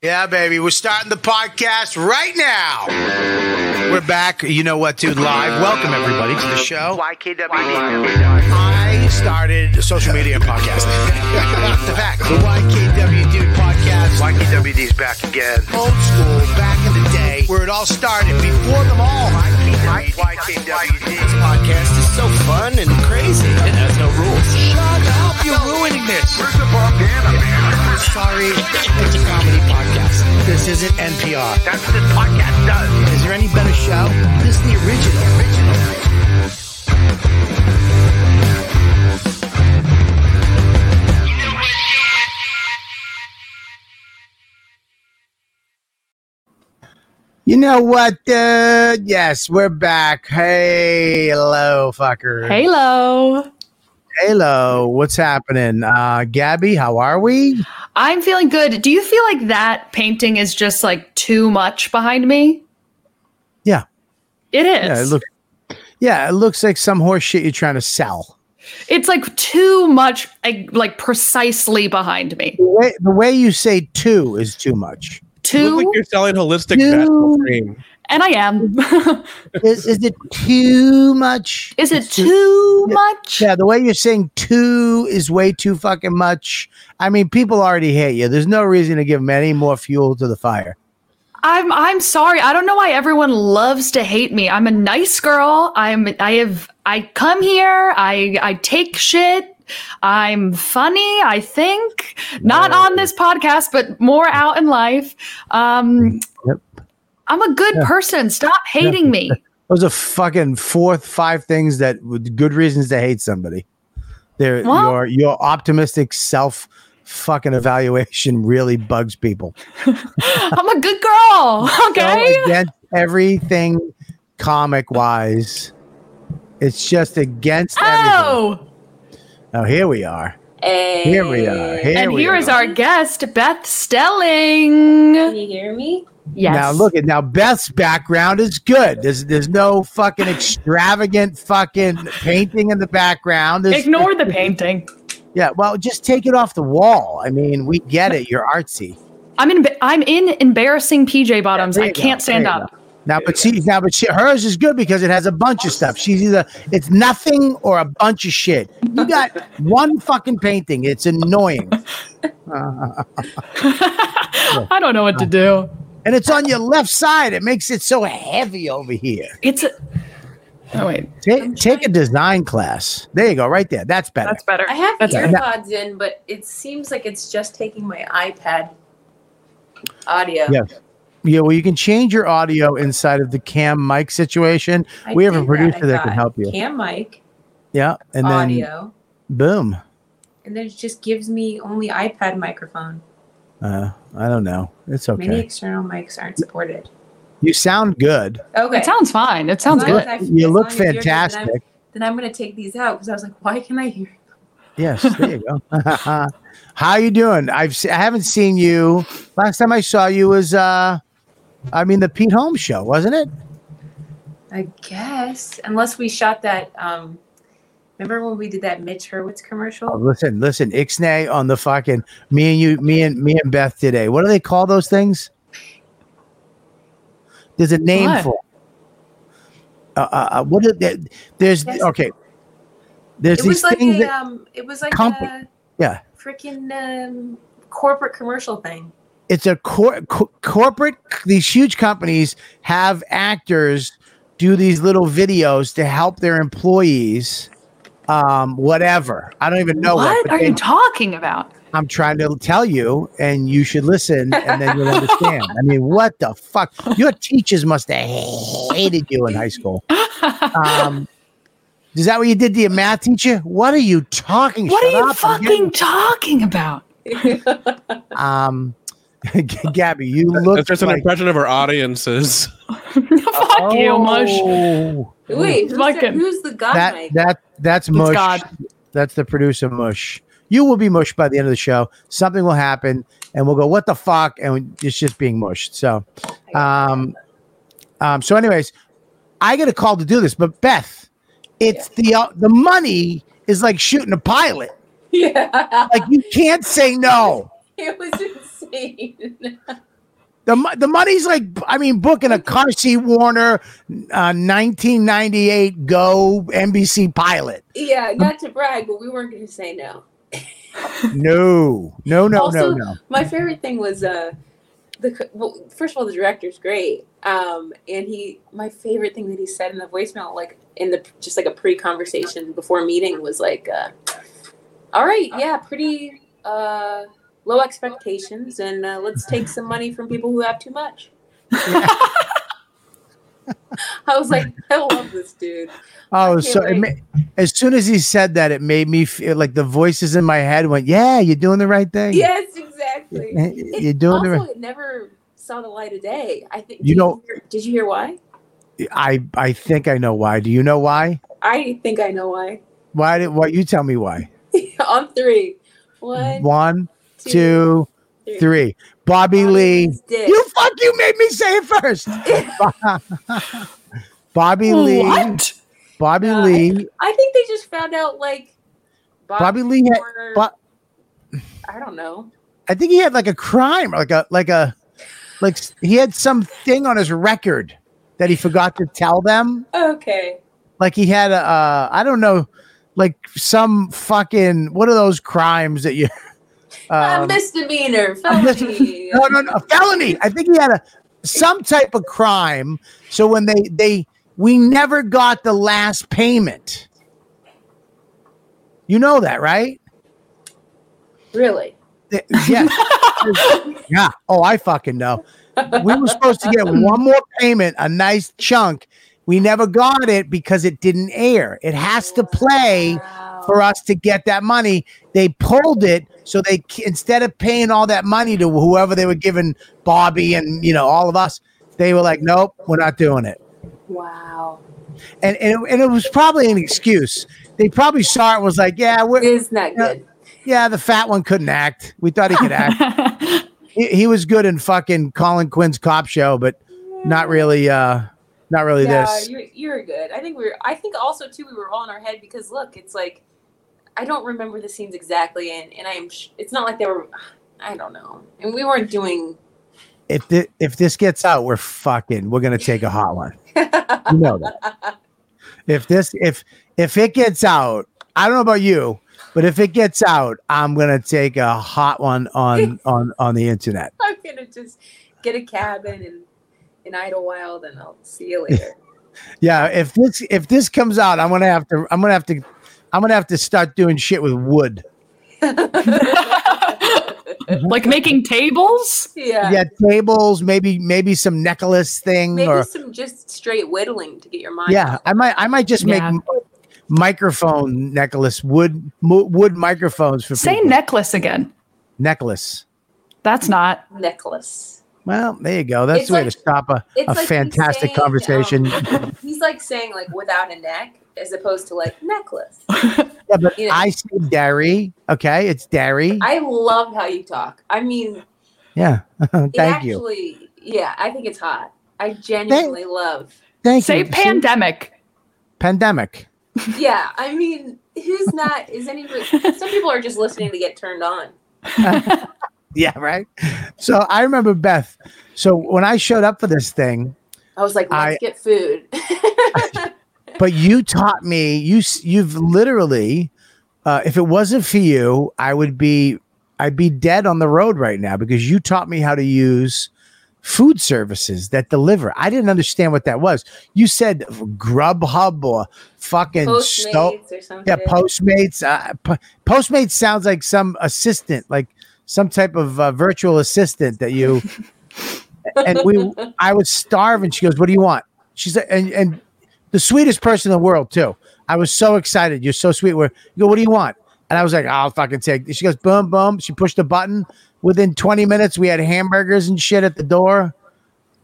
Yeah, baby. We're starting the podcast right now. We're back. You know what, dude? Live. Welcome, everybody, to the show. YKWd. I started social media and podcasting. the fact. The YKW Dude podcast. YKWd's back again. Old school, back in the day, where it all started, before them all. YKWd. This podcast is so fun and crazy. It has no rules. Shut up. You're ruining this. Where's the bandana, man? Sorry, it's a comedy podcast. This isn't NPR. That's what this podcast does. Is there any better show? This is the original. Original. You know what, dude? Yes, we're back. Hey, hello, fucker. Halo. Hello, what's happening? Uh, Gabby, how are we? I'm feeling good. Do you feel like that painting is just like too much behind me? Yeah. It is. Yeah, it looks. Yeah, it looks like some horse shit you're trying to sell. it's like too much, like, like precisely behind me. The way, the way you say two is too much. You look like you're selling holistic Two. natural cream. And I am. Is, is it too much? is it too much? Yeah, the way you're saying two is way too fucking much. I mean, people already hate you. There's no reason to give them any more fuel to the fire. I'm I'm sorry. I don't know why everyone loves to hate me. I'm a nice girl. I'm I have I come here. I I take shit. I'm funny, I think. Not on this podcast, but more out in life. Um Yep. I'm a good person. Stop hating me. Those are fucking four, five things that with good reasons to hate somebody. They're, Well- your your optimistic self fucking evaluation really bugs people. I'm a good girl. Okay. Go against everything comic wise. It's just against everything. Oh, Oh, here we are. Hey. Here we are. Here and we here is are. our guest, Beth Stelling. Can you hear me? Yes. Now look at now Beth's background is good. There's there's no fucking extravagant fucking painting in the background. There's, Ignore the painting. Yeah, well, just take it off the wall. I mean, we get it. You're artsy. I'm in I'm in embarrassing PJ bottoms. There I can't stand up. go. Now, but see, now, but she, hers is good because it has a bunch of stuff. She's either it's nothing or a bunch of shit. You got one fucking painting. It's annoying, I don't know what to do. And it's on your left side. It makes it so heavy over here. It's a Oh wait, Take take a design class. There you go, right there. That's better. that's better. I have That's earpods in, but it seems like it's just taking my iPad audio. Yes. Yeah, well, you can change your audio inside of the cam mic situation. I we have a did that. producer I that can help you. Cam mic, Yeah, and then audio, boom. and then it just gives me only iPad microphone. Uh, I don't know. It's okay. Many external mics aren't supported. You sound good. Okay. It sounds fine. It sounds good. I- You look long as good, then I'm- fantastic. Then I'm, going to take these out because I was like, why can I hear? Yes, there you go. How are you doing? I've se- I haven't seen you. Last time I saw you was uh, I mean the Pete Holmes show, wasn't it? I guess unless we shot that. um Remember when we did that Mitch Hurwitz Oh, commercial? listen, listen, Ixnay on the fucking me and you, me and me and Beth today. What do they call those things? There's a name What? for. it. Uh, uh, uh, what there's Yes. okay. There's It these like things a that um, it was like Company. a yeah. freaking um, corporate commercial thing. it's a cor- co- corporate these huge companies have actors do these little videos to help their employees um whatever. I don't even know what, what are you talking about? i'm trying to tell you and you should listen and then you'll understand. I mean what the fuck? Your teachers must have hated you in high school. Um is that what you did to your math teacher? What are you talking what Shut are you fucking talking about? um gabby you look That's just an impression of our audiences. Fuck you, mush. Oh. Wait, who's, the, Fucking- who's the god that mic? that that's mush. God. That's the producer mush. You will be mush by the end of the show. Something will happen, and we'll go, "What the fuck?" And it's just being mushed. So, um, um. So, anyways, I get a call to do this, but Beth, it's the uh, the money is like shooting a pilot. yeah, Like you can't say no. it was The, the money's like, I mean, booking a Carsey-Werner uh, 1998 Go NBC pilot. Yeah, not to brag, but we weren't going to say no. No, no, no, Also- no, no. My favorite thing was uh, the well, first of all, the director's great, um, and he. My favorite thing that he said in the voicemail, like in the just like a pre-conversation before meeting, was like, uh, "All right, yeah, pretty uh, low expectations, and uh, let's take some money from people who have too much." I was like, I love this dude. Oh, so it ma- as soon as he said that, it made me feel like the voices in my head went, "Yeah, you're doing the right thing. Yes, exactly. you're doing the right." it never saw the light of day. I think. You know- hear- did you hear why? I I think I know why. Do you know why? I think I know why. Why did what you tell me why? On three. One, One, two, two, three. three. Bobby Lee. Dick. You fuck you made me say it first. Bobby Lee. What? Bobby No, Lee. I think they just found out like Bobby Lee had, Bo- I don't know. I think he had like a crime, like a like a like he had some thing on his record that he forgot to tell them. Okay. Like he had a uh, I don't know, like some fucking what are those crimes that you a um, misdemeanor, mis- felony. no, no, no, a felony. I think he had a some type of crime. So when they they we never got the last payment. You know that, right? Really? Yeah. yeah. Oh, I fucking know. We were supposed to get one more payment, a nice chunk. We never got it because it didn't air. It has to play Wow. for us to get that money. They pulled it so they instead of paying all that money to whoever they were giving Bobby and you know all of us, they were like, "Nope, we're not doing it." Wow. And and it, and it was probably an excuse. They probably saw it and was like, "Yeah, we're It's not good. yeah, the fat one couldn't act. We thought he could act. he, he was good in fucking Colin Quinn's cop show, but not really uh not really yeah, this. you're, you're good. I think we are I think also too we were all in our head because look, it's like I don't remember the scenes exactly, and and I'm sh- it's not like they were. I don't know, and we weren't doing. If thi- if this gets out, we're fucking we're gonna take a hot one. You know that. If this if if it gets out, I don't know about you, but if it gets out, I'm gonna take a hot one on on on the internet. I'm gonna just get a cabin and in Idlewild, and I'll see you later. Yeah, if this if this comes out, I'm gonna have to I'm gonna have to I'm gonna have to start doing shit with wood. like making tables? yeah. Yeah, tables, maybe maybe some necklace thing Maybe or some just straight whittling to get your mind. yeah, off. I might I might just make Yeah. m- microphone necklace wood mo- wood microphones for Say people. necklace again. necklace. That's not. necklace. Well, there you go. That's It's the way like- to stop a, It's a like fantastic saying, conversation. um, he's like saying like without a neck as opposed to like necklace. yeah, but you know- I say dairy. Okay, it's dairy. I love how you talk. I mean, yeah. it Thank you. actually, yeah, I think it's hot. I genuinely love. Thank Say you. See? pandemic. pandemic. Yeah, I mean, who's not? Is anybody? Some people are just listening to get turned on. Yeah, right. So I remember Beth. So when I showed up for this thing, I was like, let's I- get food. But you taught me You you've literally uh, if it wasn't for you i would be i'd be dead on the road right now because you taught me how to use food services that deliver i didn't understand what that was you said grubhub or fucking sto- Postmates or something. yeah postmates uh, po- postmates sounds like some assistant like some type of uh, virtual assistant that you and we I was starving. She goes, "What do you want?" She's like, and and the sweetest person in the world too. I was so excited. You're so sweet. Where you go, "What do you want?" And I was like, "I'll fucking take." She goes, "Boom, boom." She pushed the button. Within 20 minutes, we had hamburgers and shit at the door.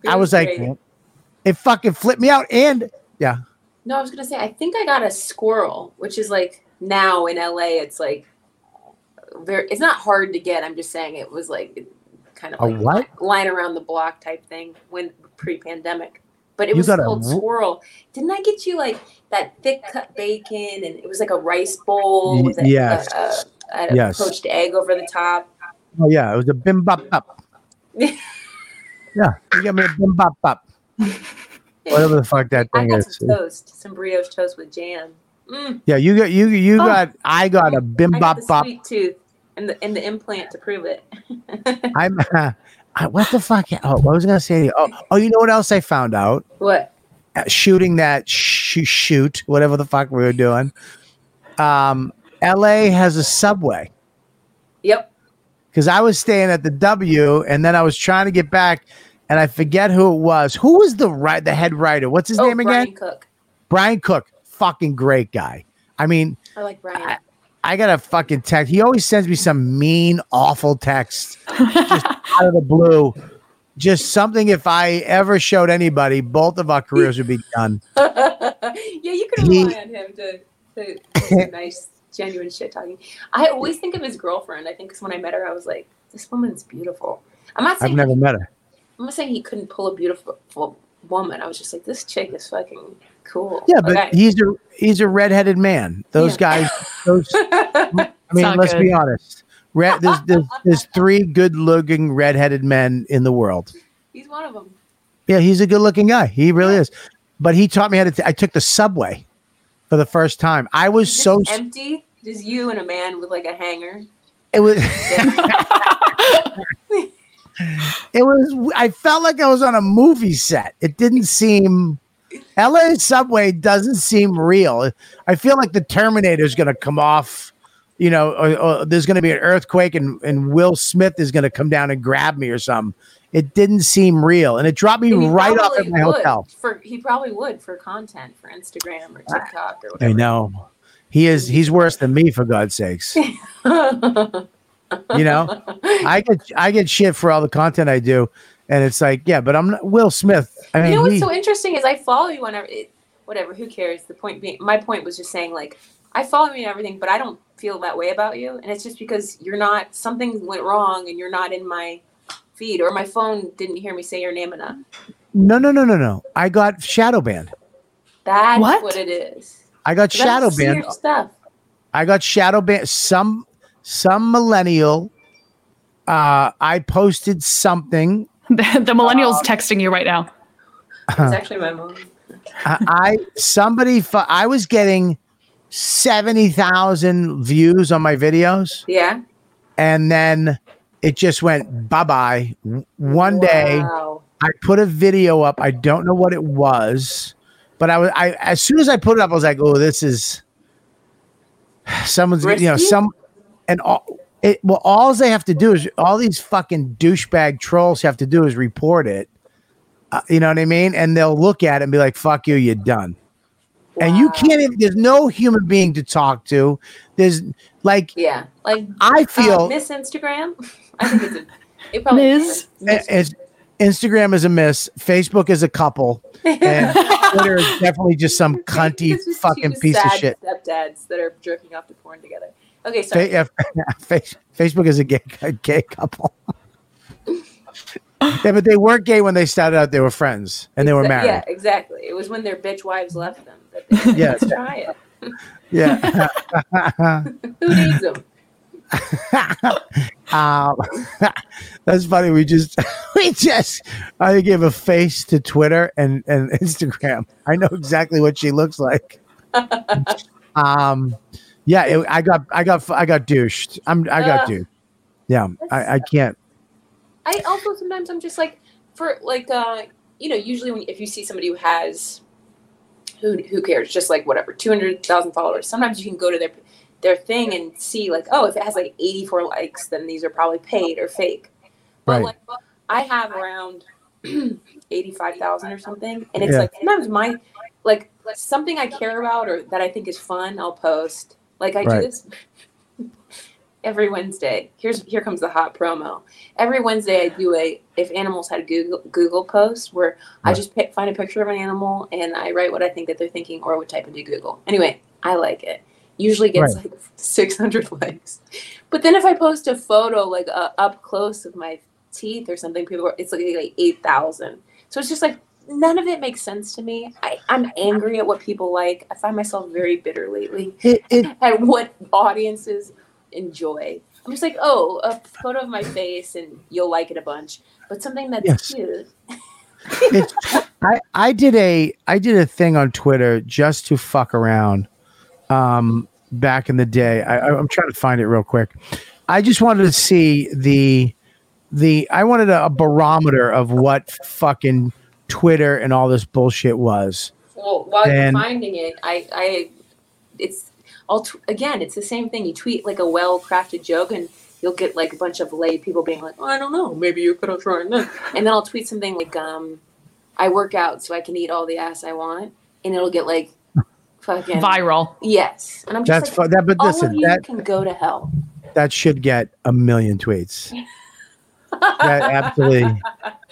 It I was like, great. it fucking flipped me out. And yeah, No, I was gonna say I think I got a squirrel, which is like now in LA, it's like very. It's not hard to get. I'm just saying it was like kind of A like what? line around the block type thing when pre-pandemic. But it You was a called ru- squirrel. Didn't I get you like that thick cut bacon and it was like a rice bowl with a, yes. a, a, a Yes. poached egg over the top? oh yeah, it was a bim bop bop. Yeah, you got me a bim bop bop. Whatever the fuck that I thing got is. some toast, some brioche toast with jam. Mm, Yeah, you got you you Oh. got I got a bim-bop-bop sweet tooth and the and the implant to prove it. I'm I, what the fuck? Oh, what was I gonna say? Oh, oh, you know what else I found out? what? Shooting that sh- shoot, whatever the fuck we were doing. Um, L.A. has a subway Yep. because I was staying at the W, and then I was trying to get back, and I forget who it was. Who was the right the head writer? What's his oh, name Brian again? Cook. Brian Cook. Fucking great guy. I mean, I like Brian. I- I got a fucking text. He always sends me some mean, awful text just out of the blue. Just something. If I ever showed anybody, both of our careers would be done. yeah, you can He- rely on him to, to do some nice, genuine shit talking. I always think of his girlfriend. I think because when I met her, I was like, this woman's beautiful. I'm not saying I've never met her. I'm not saying he couldn't pull a beautiful woman. I was just like, this chick is fucking cool. Yeah, but Okay. he's a he's a redheaded man. Those Yeah. guys. Those. I mean, let's good. be honest. Red, there's, there's there's three good-looking redheaded men in the world. he's one of them. Yeah, he's a good-looking guy. He really is. But he taught me how to. T- I took the subway for the first time. I was Just so. empty. Just you and a man with like a hanger. It was. It was. I felt like I was on a movie set. It didn't seem. LA subway doesn't seem real. I feel like the Terminator is going to come off. You know, or, or there's going to be an earthquake, and and Will Smith is going to come down and grab me or something. It didn't seem real, and it dropped me right off at my would hotel. For he probably would for content for Instagram or TikTok or whatever. I know. He is. He's worse than me, for God's sakes. You know, I get I get shit for all the content I do, and it's like, yeah, but I'm not Will Smith. I mean, you know what's he- so interesting is I follow you on every, whatever. Who cares? The point being, my point was just saying like I follow you and everything, but I don't feel that way about you, and it's just because you're not something went wrong and you're not in my feed or my phone didn't hear me say your name enough. no, no, no, no, no. I got shadow banned. That's What? what, it is. I got 'Cause I don't shadow see banned. stuff. I got shadow banned. Some some millennial. Uh, I posted something. The, the millennials um, texting you right now. It's actually my mom. I, I somebody. fu- I was getting seventy thousand views on my videos, Yeah. and then it just went bye bye. One day. I put a video up. I don't know what it was, but I was I as soon as I put it up, I was like, "Oh, this is someone's you know some and all it well all they have to do is all these fucking douchebag trolls have to do is report it. Uh, you know what I mean? And they'll look at it and be like, "Fuck you, you're done." And you can't even. There's no human being to talk to. There's like Yeah. Like I uh, feel Miss Instagram. I think it's a. It probably Ms. Miss- as Instagram is a miss. Facebook is a couple. and Twitter is definitely just some cunty fucking two piece of sad shit. Stepdads that are jerking off to porn together. Okay, sorry. Fa- yeah, Face- Facebook is a gay, a gay couple. yeah, but they weren't gay when they started out. They were friends and they were married. Yeah, exactly. It was when their bitch wives left them. That they, Yeah. Let's try it. Yeah. Who needs them? um, that's funny. We just, we just, I gave a face to Twitter and, and Instagram. I know exactly what she looks like. um, yeah, it, I got, I got, I got douched. I'm, I got douched. Yeah, I, I can't. I also sometimes I'm just like for like uh you know usually when if you see somebody who has who who cares just like whatever two hundred thousand followers sometimes you can go to their their thing and see like oh if it has like eighty four likes then these are probably paid or fake but Right. like I have around eighty five thousand or something and it's Yeah. like sometimes my like something I care about or that I think is fun I'll post like I Right. do this every Wednesday. Here's here comes the hot promo. Every Wednesday I do a if animals had Google Google post where I just pick, find a picture of an animal and I write what I think that they're thinking or would type into Google. Anyway, I like it. Usually gets like 600 likes. But then if I post a photo like uh, up close of my teeth or something, people are, it's like, like 8,000. So it's just like none of it makes sense to me. I, I'm angry at what people like. I find myself very bitter lately It, it, at what audiences enjoy. I'm just like, oh, a photo of my face and you'll like it a bunch. But something that's Yes. cute. I, I did a I did a thing on Twitter just to fuck around um back in the day. I, I- I'm trying to find it real quick. I just wanted to see the the I wanted a, a barometer of what fucking Twitter and all this bullshit was. Well, while And- you're finding it, I, I, it's all t- again, it's the same thing. You tweet like a well-crafted joke, and you'll get like a bunch of lay people being like, oh, I don't know, maybe you could have tried this. And then I'll tweet something like, um, I work out so I can eat all the ass I want, and it'll get like fucking Viral. Yes, and I'm just That's like, fu- that but all listen, of you that can go to hell. that should get a million tweets. That absolutely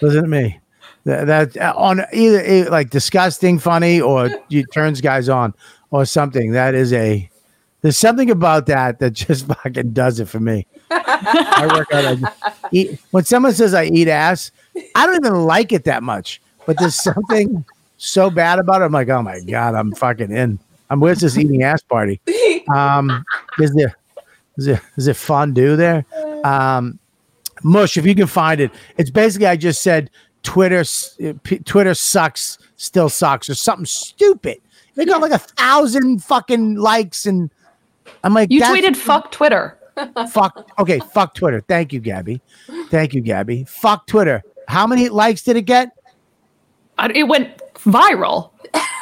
wasn't me. That, that uh, on either eh, like disgusting, funny, or you turns guys on or something. That is a there's something about that that just fucking does it for me. I work out. I eat, when someone says I eat ass, I don't even like it that much. But there's something so bad about it. I'm like, oh my god, I'm fucking in. I'm where's this eating ass party? Um, is there is there is it fondue there? Um, Mush, if you can find it, it's basically I just said Twitter s- P- Twitter sucks, still sucks, or something stupid. They got like a thousand fucking likes, and I'm like, You tweeted "fuck Twitter." fuck. Okay, fuck Twitter. Thank you, Gabby. Thank you, Gabby. Fuck Twitter. How many likes did it get? I- It went viral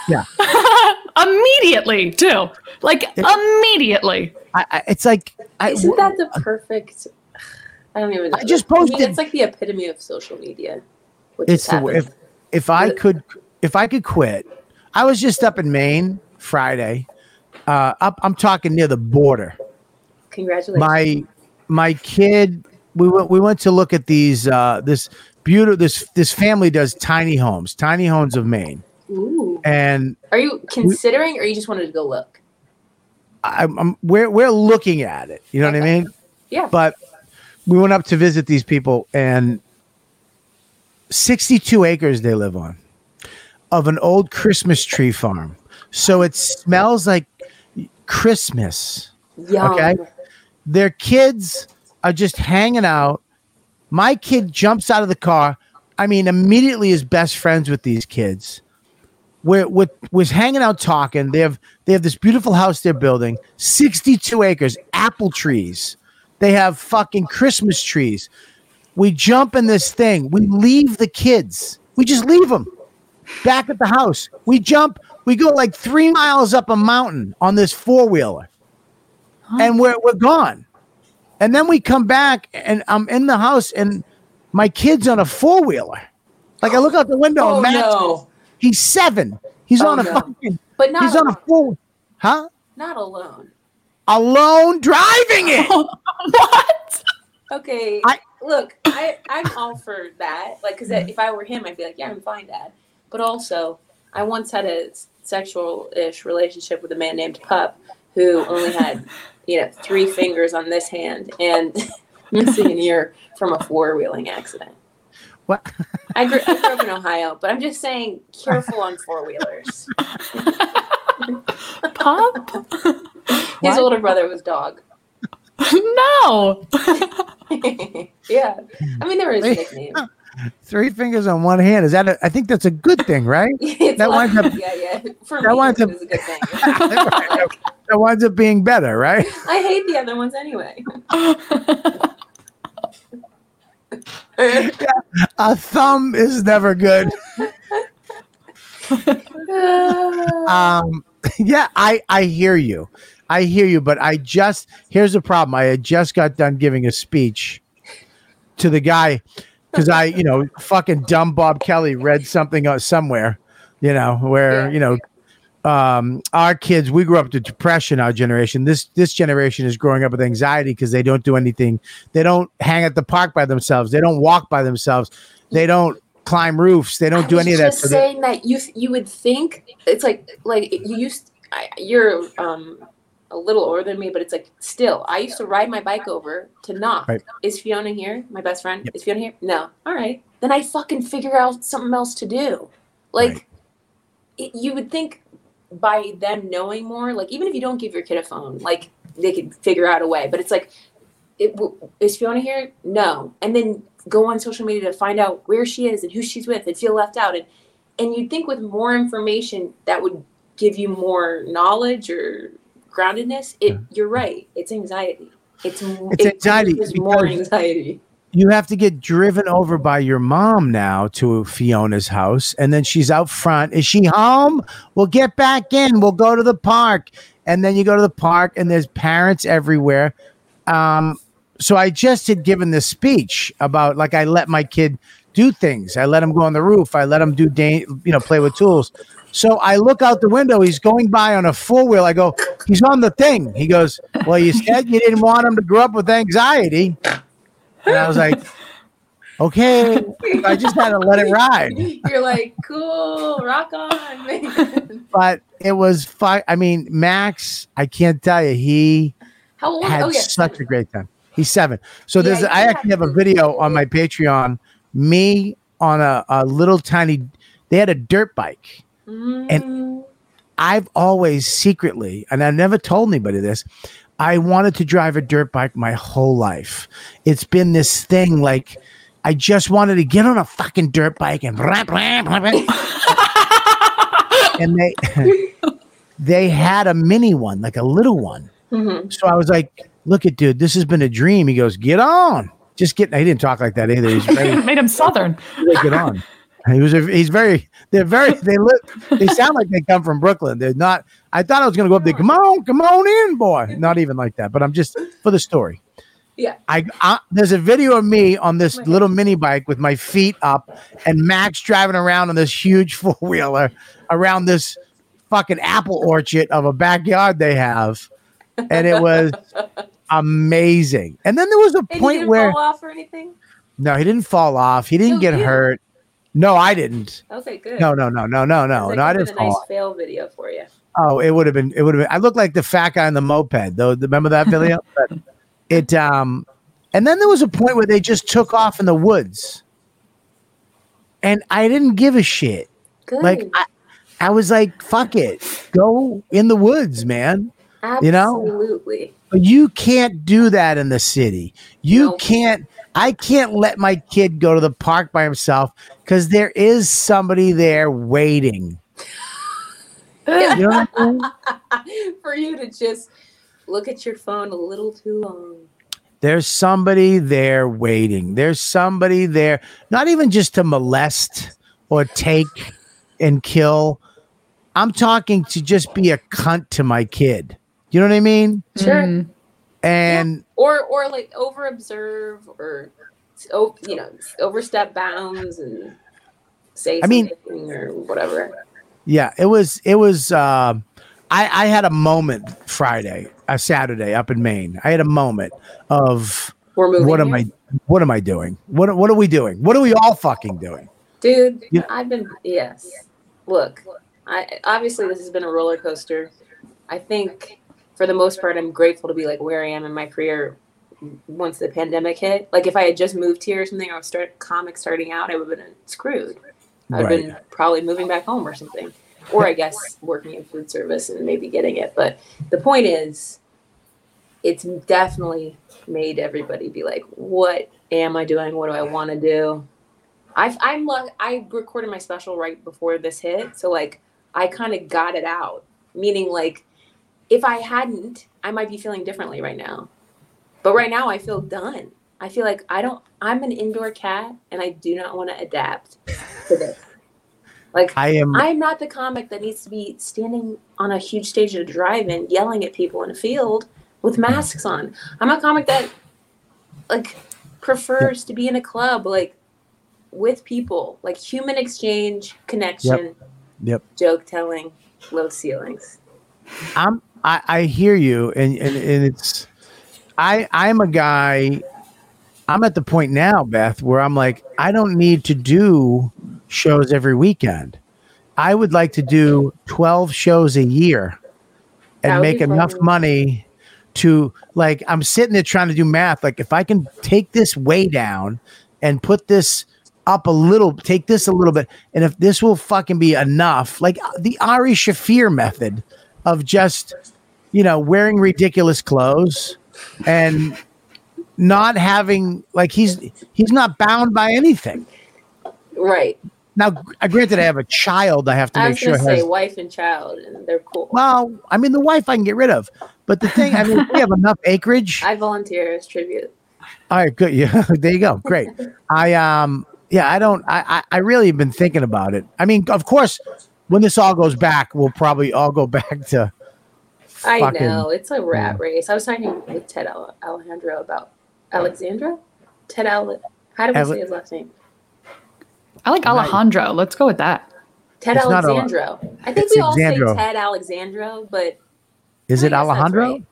Yeah, immediately too. Like immediately. I, I, it's like Isn't that the perfect? I don't even know. I just I mean, posted- it's like the epitome of social media. It's the if if I could if I could quit. I was just up in Maine Friday. Uh, up, I'm talking near the border. Congratulations. my my kid we went we went to look at these uh this beautiful this this family does tiny homes tiny homes of maine Ooh. and Are you considering, or you just wanted to go look? I'm, I'm we're we're looking at it you know what i mean Yeah. but we went up to visit these people and 62 acres they live on of an old christmas tree farm so it smells like christmas Yum. okay. their kids are just hanging out. My kid jumps out of the car. I mean, immediately is best friends with these kids. We're, we're, was hanging out talking. They have they have this beautiful house they're building, 62 acres, apple trees. They have fucking Christmas trees. We jump in this thing. We leave the kids. We just leave them back at the house. We jump. We go like three miles up a mountain on this four wheeler and we're we're gone. And then we come back and I'm in the house and my kid's on a four wheeler. Like I look out the window Oh Max, no! he's seven. He's Oh, on a no. fucking But not he's on a four huh? not alone. Alone driving it. what? Okay. I- look, I I'm all for that. Like, because mm-hmm. if I were him, I'd be like, yeah, I'm fine, Dad. But also, I once had a sexual-ish relationship with a man named Pup who only had, you know, three fingers on this hand and missing an ear from a four-wheeling accident. What? I grew, I grew up in Ohio, but I'm just saying, careful on four-wheelers. Pop? His What? older brother was dog. no. yeah, I mean, there was a nickname. Three fingers on one hand. Is that a, I think that's a good thing, right? That winds up- yeah, yeah. For that me, winds up- was a good thing. that winds up being better, right? I hate the other ones anyway. A thumb is never good. um yeah i i hear you i hear you but i just here's the problem. I had just got done giving a speech to the guy because i you know fucking dumb bob kelly read something uh, somewhere you know where Yeah. you know um our kids we grew up to depression our generation. This this generation is growing up with anxiety because they don't do anything. They don't hang at the park by themselves. They don't walk by themselves. They don't climb roofs. They don't I do any of that Just so saying that you you would think it's like like you used. I, you're um a little older than me, but it's like still. I used to ride my bike over to knock. Right. Is Fiona here? My best friend. Yep. Is Fiona here? No. All right. Then I fucking figure out something else to do. Like Right. it, you would think by them knowing more, like even if you don't give your kid a phone, like they could figure out a way. But it's like it, w- is Fiona here? No. And then go on social media to find out where she is and who she's with and feel left out. And and you'd think with more information that would give you more knowledge or groundedness. It you're right. It's anxiety. It's It's it anxiety more anxiety. you have to get driven over by your mom now to Fiona's house, and then she's out front. Is she home? We'll get back in. We'll go to the park, and then you go to the park, and there's parents everywhere. Um, so I just had given this speech about like I let my kid do things. I let him go on the roof. I let him do da- you know play with tools. So I look out the window. He's going by on a four wheel. I go, he's on the thing. He goes, well, you said you didn't want him to grow up with anxiety. And I was like, okay. I just had to let it ride. You're like, cool, rock on, man. But it was fun. I mean, Max, I can't tell you, he had oh yeah, such a great time. He's seven. So Yeah, there's, I actually have a video on my Patreon, me on a, a little tiny, they had a dirt bike. Mm, I've always secretly, and I never told anybody this, I wanted to drive a dirt bike my whole life. It's been this thing like I just wanted to get on a fucking dirt bike and rap, rap, rap, rap. and they they had a mini one, like a little one. mhm. So I was like, "Look at dude, this has been a dream." He goes, "Get on." Just get. He didn't talk like that either. He's Made him southern. get on. He was. A, he's very. They're very. They look. They sound like they come from Brooklyn. They're not. I thought I was going to go up there. Come on, come on in, boy. Not even like that. But I'm just for the story. Yeah. I, I there's a video of me on this oh little mini bike with my feet up, and Max driving around on this huge four wheeler around this fucking apple orchard of a backyard they have, and it was amazing. And then there was a And point where fall off or anything? no, he didn't fall off. He didn't No, get hurt. No, I didn't. Okay, good. No, no, no, no, no, no, It's no. I like didn't a fall. nice fail video for you. Oh, it would have been. It would have been. I looked like the fat guy on the moped. Though, remember that video? It. Um, and then there was a point where they just took off in the woods, and I didn't give a shit. Good. Like I, I was like, "Fuck it, go in the woods, man." you know? Absolutely. You can't do that in the city. You No. can't. I can't let my kid go to the park by himself because there is somebody there waiting. You know I mean? for you to just look at your phone a little too long. There's somebody there waiting. There's somebody there, not even just to molest or take and kill. I'm talking to just be a cunt to my kid. You know what I mean? Sure. Mm. And Or or like over observe or you know overstep bounds and say I mean- something or whatever. yeah, it was it was uh I I had a moment Friday, a Saturday up in Maine. I had a moment of what am here. I what am I doing? What what are we doing? What are we all fucking doing? Dude, Yeah. I've been yes. Look, I obviously this has been a roller coaster. I think for the most part I'm grateful to be like where I am in my career once the pandemic hit. Like if I had just moved here or something or start comic starting out, I would have been screwed. I'd Right. been probably moving back home or something. Or I guess working in food service and maybe getting it. But the point is it's definitely made everybody be like, what am I doing? What do I want to do? I've, I'm luck. I recorded my special right before this hit, so like I kind of got it out. Meaning, like, if I hadn't, I might be feeling differently right now. But right now, I feel done. I feel like I don't. I'm an indoor cat, and I do not want to adapt to this. Like, I am I'm not the comic that needs to be standing on a huge stage at a drive-in yelling at people in a field with masks on. I'm a comic that like prefers to be in a club like with people, like human exchange, connection, Yep. joke telling, low ceilings. I'm I, I hear you and, and and it's I I'm a guy I'm at the point now, Beth, where I'm like, I don't need to do shows every weekend. I would like to do 12 shows a year and make enough money to like I'm sitting there trying to do math. Like if I can take this way down and put this up a little, take this a little bit, and if this will fucking be enough, like uh, the Ari Shaffir method of just, you know, wearing ridiculous clothes and not having like he's he's not bound by anything. Right. Now, uh, granted, I have a child. I have to I make sure gonna say has. wife and child, and they're cool. Well, I mean, the wife I can get rid of, but the thing, I mean, we have enough acreage. I volunteer as tribute. All right, good. Yeah, there you go. Great. I um, yeah, I don't. I I, I really have been thinking about it. I mean, of course, when this all goes back, we'll probably all go back to. I fucking- know it's a rat race. I was talking with Ted Al- Alejandro about Alexandra. Ted Al. How do we Ale- say his last name? I like Alejandro. Let's go with that. Ted It's not Ale- Alexandro. I think it's we all Alexandro. say Ted Alexandro, but Is I it guess that's Alejandro? right.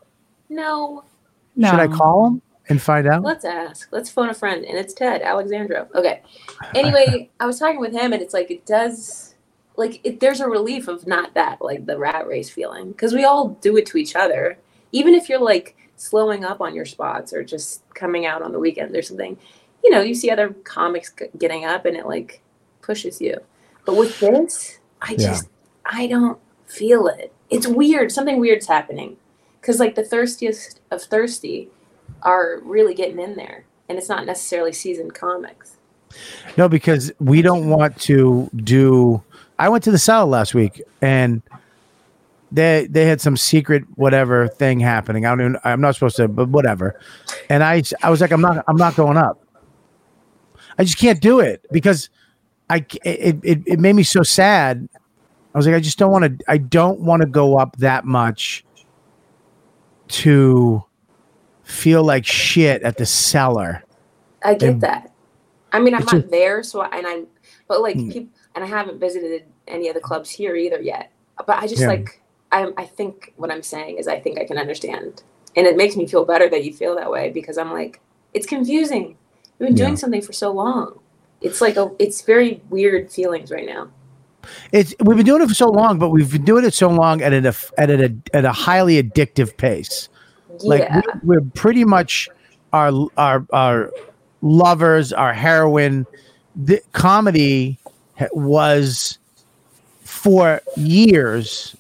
No, No. Should I call him and find out? let's ask. Let's phone a friend, and it's Ted Alexandro. Okay. Anyway, I was talking with him, and it's like it does, like it, there's a relief of not that like the rat race feeling because we all do it to each other, even if you're like slowing up on your spots or just coming out on the weekend or something. You know, you see other comics g- getting up, and it like pushes you. But with this, I Yeah. just I don't feel it. It's weird. Something weird's happening because like the thirstiest of thirsty are really getting in there and it's not necessarily seasoned comics No, because we don't want to do. I went to the cellar last week and they they had some secret whatever thing happening. I don't even. I'm not supposed to, but whatever. And I I was like, I'm not I'm not going up. I just can't do it because I it it, it made me so sad. I was like, I just don't want to. I don't want to go up that much to feel like shit at the cellar. i get And- that i mean i'm not just- there so I, and i'm but like Mm. people and i haven't visited any of the clubs here either yet but i just Yeah. like i i think what i'm saying is i think i can understand and it makes me feel better that you feel that way because i'm like it's confusing you've been doing Yeah. something for so long it's like a it's very weird feelings right now It's we've been doing it for so long, but we've been doing it so long at a at a at a highly addictive pace. Like yeah we, we're pretty much our our our lovers, our heroin. The comedy was for years.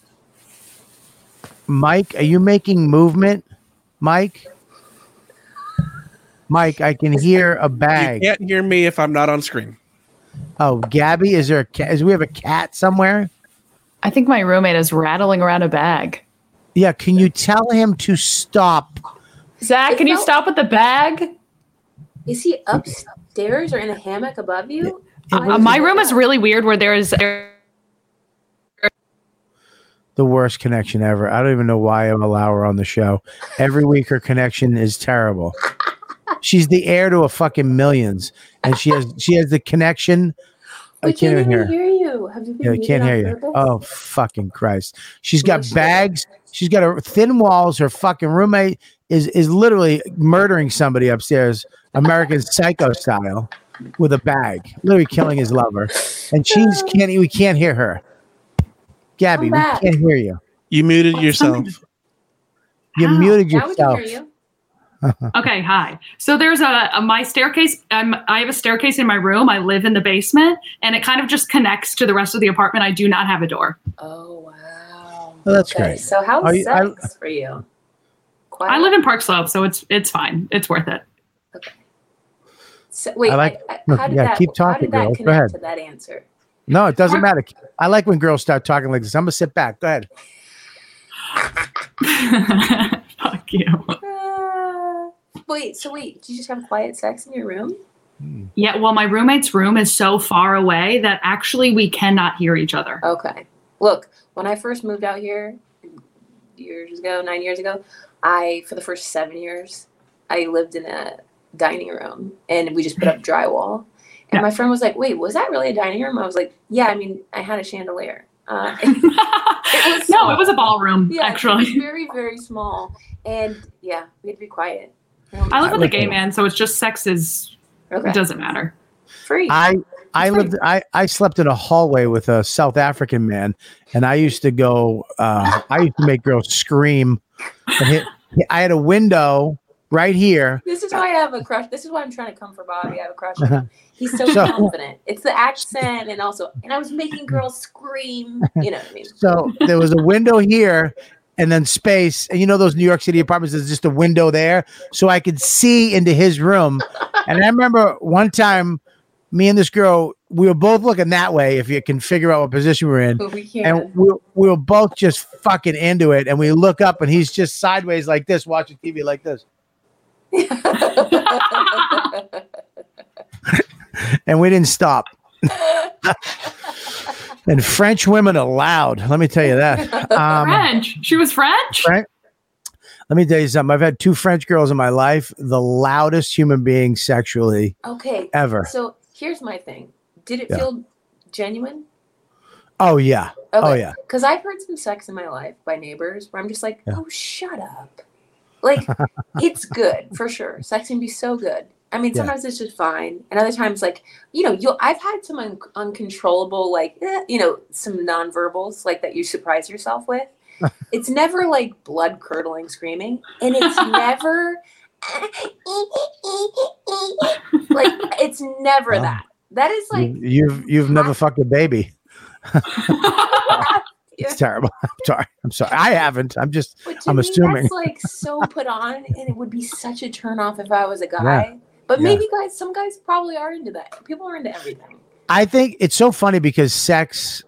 Mike, are you making movement? Mike, Mike, I can hear a bag. You can't hear me if I'm not on screen. Oh, Gabby, is there a cat? Is we have a cat somewhere? I think my roommate is rattling around a bag. Yeah, can you tell him to stop? Zach, It can you felt- stop with the bag? is he upstairs or in a hammock above you Uh, my room is really weird where there is The worst connection ever. I don't even know why I allow her on the show. Every week her connection is terrible. She's the heir to a fucking millions, and she has she has the connection. I we can't even hear. hear you have you been Yeah, I can't hear you. purpose? Oh fucking Christ! She's got No shit. bags. She's got her thin walls. Her fucking roommate is is literally murdering somebody upstairs, American Psycho style, with a bag, literally killing his lover, and she's can't. We can't hear her. Gabby, we can't hear you. You muted yourself. You Ow. muted now we can yourself. you Okay, hi. So there's a, a my staircase. Um, I have a staircase in my room. I live in the basement, and it kind of just connects to the rest of the apartment. I do not have a door. oh wow Well, that's okay great. so how's Are you- I- for you Quiet? I live in Park Slope, so it's it's fine. It's worth it. So, wait I like- I, I, how did yeah, that keep how talking, did that girl. Go connect ahead. to that answer No, it doesn't matter. I like when girls start talking like this. I'm gonna sit back. Go ahead. Fuck you. Uh, wait so wait do you just have quiet sex in your room Yeah, well, my roommate's room is so far away that actually we cannot hear each other. Okay. Look, when I first moved out here years ago, nine years ago, I for the first seven years, I lived in a dining room and we just put up drywall. And Yeah. my friend was like, "Wait, was that really a dining room?" I was like, "Yeah, I mean, I had a chandelier." Uh, was no, it was a ballroom, yeah, it actually. was very, very small, and yeah, we had to be quiet. I live with a gay man, so it's just sex is Okay, it doesn't matter. free. I I It's lived I I slept in a hallway with a South African man, and I used to go. Uh, I used to make girls scream. And hit, I had a window right here. This is why I have a crush. This is why I'm trying to come for Bobby. I have a crush. on him. He's so, So- confident. It's the accent, and also, and I was making girls scream. You know what I mean? So there was a window here, and then space. And you know those New York City apartments, there's just a window there. So I could see into his room. and I remember one time, me and this girl, we were both looking that way if you can figure out what position we're in. But we can't. And we, we were both just fucking into it. And we look up and he's just sideways like this, watching TV like this. And we didn't stop. and French women are loud. Let me tell you that. Um, French. She was French. French. Let me tell you something. I've had two French girls in my life, the loudest human beings sexually okay. ever. So here's my thing. Did it Yeah. feel genuine? Oh yeah. Oh yeah. Because I've heard some sex in my life by neighbors where I'm just like, Yeah. oh, shut up. Like, it's good for sure. Sex can be so good. I mean, Yeah. sometimes it's just fine, and other times, like you know, you I've had some un- uncontrollable, like eh, you know, some nonverbals like that you surprise yourself with. it's never like blood curdling screaming, and it's never like it's never that. That is like You, you've you've never fucked a baby. It's terrible. I'm sorry. I'm sorry. I haven't. I'm just I'm me, assuming. that's like so put on, and it would be such a turn off if I was a guy. Yeah. But Yeah. maybe guys, some guys probably are into that. People are into everything. I think it's so funny because sex,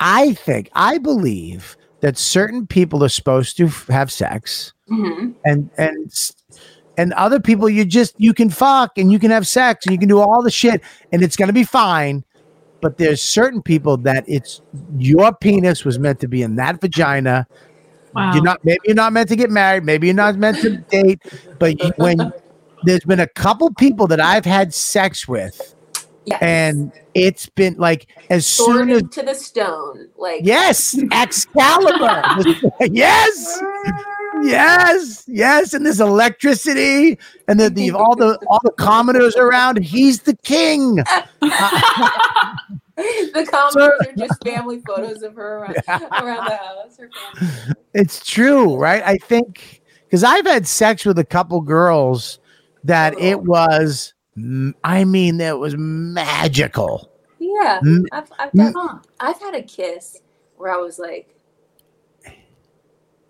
I think, I believe that certain people are supposed to f- have sex Mm-hmm. and, and, and other people you just, you can fuck and you can have sex and you can do all the shit and it's going to be fine. But there's certain people that it's your penis was meant to be in that vagina. Wow. You're not, maybe you're not meant to get married. Maybe you're not meant to date. But you- when there's been a couple people that I've had sex with Yes. and it's been like as sword soon as into the stone, like yes excalibur yes ah. Yes yes and there's electricity and the, the all the all the commoners around he's the king the comments are just family photos of her around, around the house. Her family. it's true right i think because i've had sex with a couple girls that oh. it was I mean that was magical Yeah. I've I've, I've had a kiss where I was like,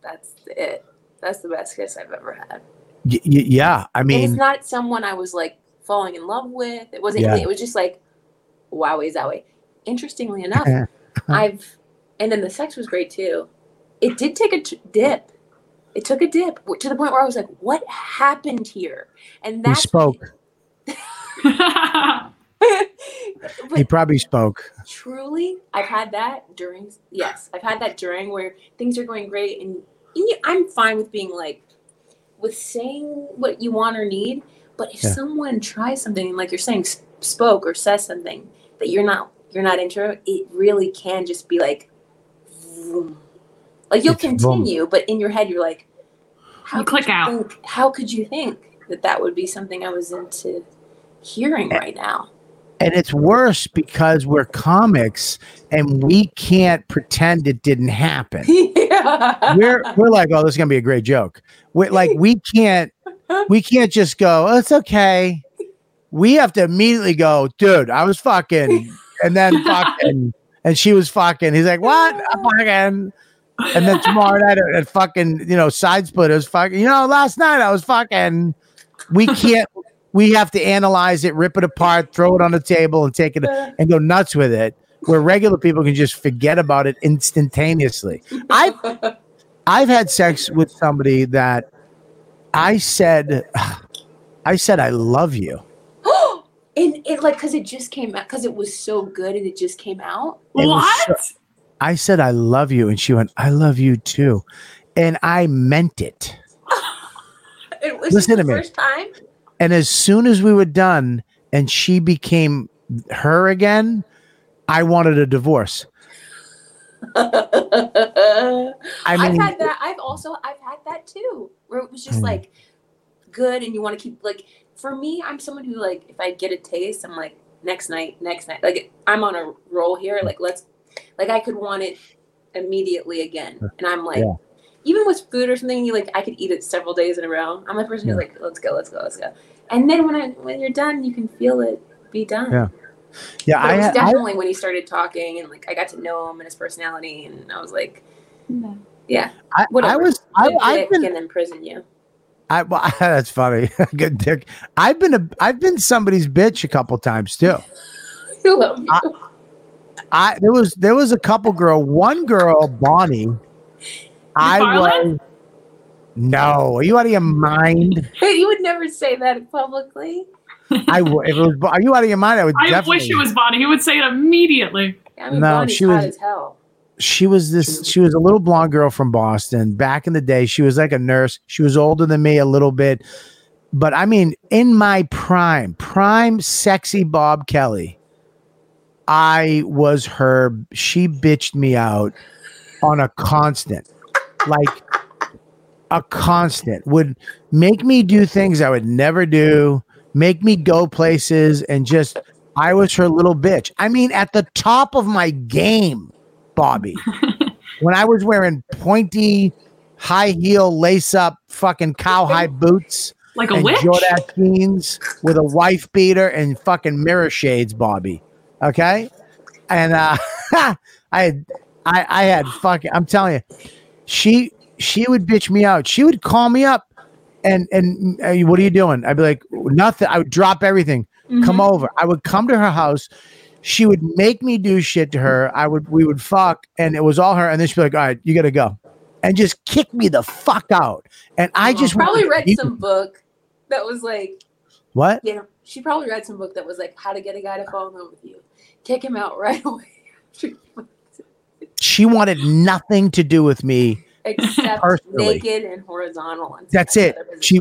"That's it. That's the best kiss I've ever had." Y- y- yeah i and it's not someone I was like falling in love with. It wasn't. Yeah. It was just like, wow, is that way? Interestingly enough, I've and then the sex was great too. It did take a t- dip. It took a dip to the point where I was like, "What happened here?" And he that's spoke he probably spoke truly, I've had that during. Yes, I've had that during where things are going great, and, and you- I'm fine with being like, with saying what you want or need. But if Yeah. someone tries something, and like you're saying, spoke or says something that you're not you're not into, it really can just be like, vroom. like you'll It's vroom. continue, but in your head you're like, how You click out. Think, how could you think that that would be something I was into hearing right now? and it's worse because we're comics and we can't pretend it didn't happen. We're we're like, oh, this is gonna be a great joke. We're like, we can't we can't just go, oh, it's okay. We have to immediately go, dude, I was fucking, and then fucking, and she was fucking. He's like, what? I'm fucking. And then tomorrow night at, fucking, you know, side splitters, fucking, you know, last night I was fucking. We can't. We have to analyze it, rip it apart, throw it on the table, and take it and go nuts with it. Where regular people can just forget about it instantaneously. I've I've had sex with somebody that I said, I said I love you. and it like because it just came out because it was so good and it just came out. It what? so- I said I love you, and she went, I love you too, and I meant it. It was Listen the to me. first time. And as soon as we were done, and she became her again, I wanted a divorce. I have mean, had that. I've also I've had that too, where it was just Mm. like good, and you want to keep like. For me, I'm someone who like if I get a taste, I'm like next night, next night. Like I'm on a roll here. Like let's, like I could want it immediately again, and I'm like. Yeah. Even with food or something, you like I could eat it several days in a row. I'm the person who's like, let's go, let's go, let's go. And then when I when you're done, you can feel it be done. Yeah. Yeah, But it I, was had- I definitely when he started talking and like I got to know him and his personality, and I was like, Yeah. I, I was. I, Good I've been. can imprison you. I, well, that's funny. Good dick. I've been a. I've been somebody's bitch a couple times too. I love you. I- I there was there was a couple girl. One girl, Bonnie. I was. No, are you out of your mind? you would never say that publicly. I would. If it was, are you out of your mind? I would I definitely. wish it was Bonnie. He would say it immediately. I mean, No, Bonnie's she was- as she was this she was a little blonde girl from boston back in the day she was like a nurse she was older than me a little bit but i mean in my prime prime sexy bob kelly i was her she bitched me out on a constant like a constant would make me do things i would never do make me go places and just i was her little bitch i mean at the top of my game Bobby. when I was wearing pointy, high heel, lace up, fucking cowhide boots Like a and witch. Jordache jeans with a wife beater and fucking mirror shades, Bobby. Okay, and uh, I had, I, I had fucking. I'm telling you, she, she would bitch me out. She would call me up, and and uh, what are you doing? I'd be like, nothing. I would drop everything come Mhm. over. I would come to her house. She would make me do shit to her. I would we would fuck, and it was all her. And then she'd be like, "All right, you gotta go," and just kick me the fuck out. And I just Probably read some book that was like, what? know, she probably read some book that was like how to get a guy to fall in love with you. Kick him out right away. She wanted nothing to do with me. Except Personally. naked and horizontal. And That's it. She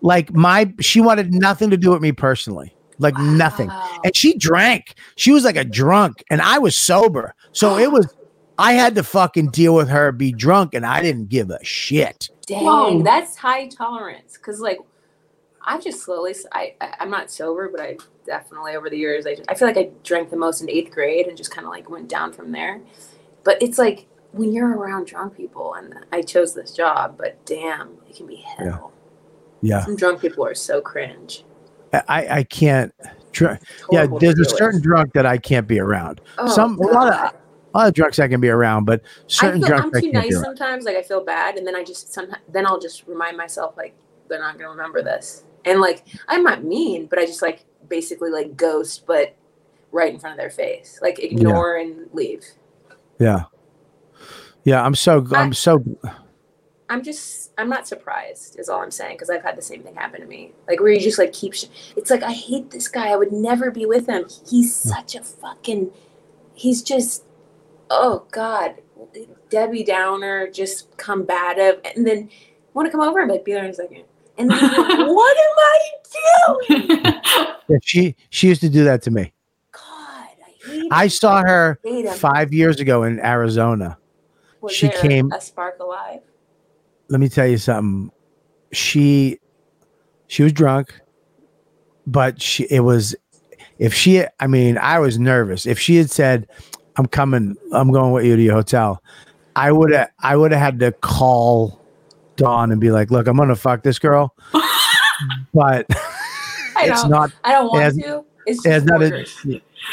like my she wanted nothing to do with me personally. Like nothing. And she drank. She was like a drunk, and I was sober. So it was. I had to fucking deal with her be drunk, and I didn't give a shit. Dang, Whoa. that's high tolerance. Because like, I've just slowly. I, I I'm not sober, but I definitely over the years. I I feel like I drank the most in eighth grade and just kind of like went down from there. But it's like when you're around drunk people, and I chose this job, but damn, it can be hell. Yeah, Some drunk people are so cringe. I I can't. Dr- yeah, there's a certain drunk that I can't be around. Oh, some- a lot of-. A lot of drunks I can be around, but I certain feel I'm drunks I too nice sometimes. Like I feel bad, and then I just sometimes then I'll just remind myself like they're not gonna remember this. And like I'm not mean, but I just like basically like ghost, but right in front of their face, like ignore and leave. Yeah, yeah. I'm so I'm so I'm just I'm not surprised is all I'm saying because I've had the same thing happen to me. Like where you just like keep. Sh- it's like I hate this guy. I would never be with him. He's hmm. such a fucking. He's just. Oh God, Debbie Downer, just combative, and then want to come over and like be there in a second. And then like, what am I doing? yeah, she she used to do that to me. God, I hate. I saw her hate five years ago in Arizona. Was she there came- a spark alive. let me tell you something. She she was drunk, but she it was if she I mean, I was nervous. If she had said, I'm coming, I'm going with you to your hotel, I would have I would have had to call Dawn and be like, look, I'm gonna fuck this girl. but I it's don't. I don't want has- to. It's it has just not orders.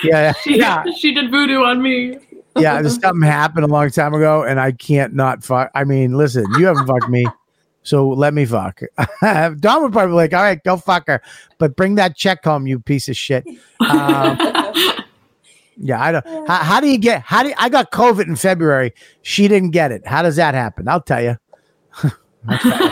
yeah, she, yeah. she did voodoo on me. Yeah, there's something happened a long time ago, and I can't not fuck. I mean, listen, you haven't fucked me, so let me fuck. Don would probably be like, "All right, go fuck her," but bring that check home, you piece of shit. Um, yeah, I don't. How, how do you get? How do you, I got COVID in February? She didn't get it. How does that happen? I'll tell you. I'll, tell you.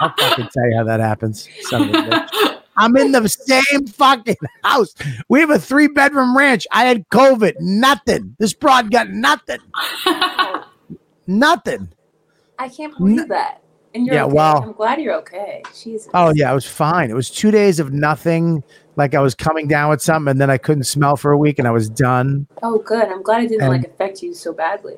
I'll fucking tell you how that happens. Son of a bitch. I'm in the same fucking house. We have a three bedroom ranch. I had COVID. Nothing. This broad got nothing. Nothing. I can't believe that. And you're Yeah, okay. wow. I'm glad you're okay. Jesus. Oh yeah, it was fine. It was two days of nothing. Like I was coming down with something, and then I couldn't smell for a week, and I was done. Oh, good. I'm glad it didn't And- like affect you so badly.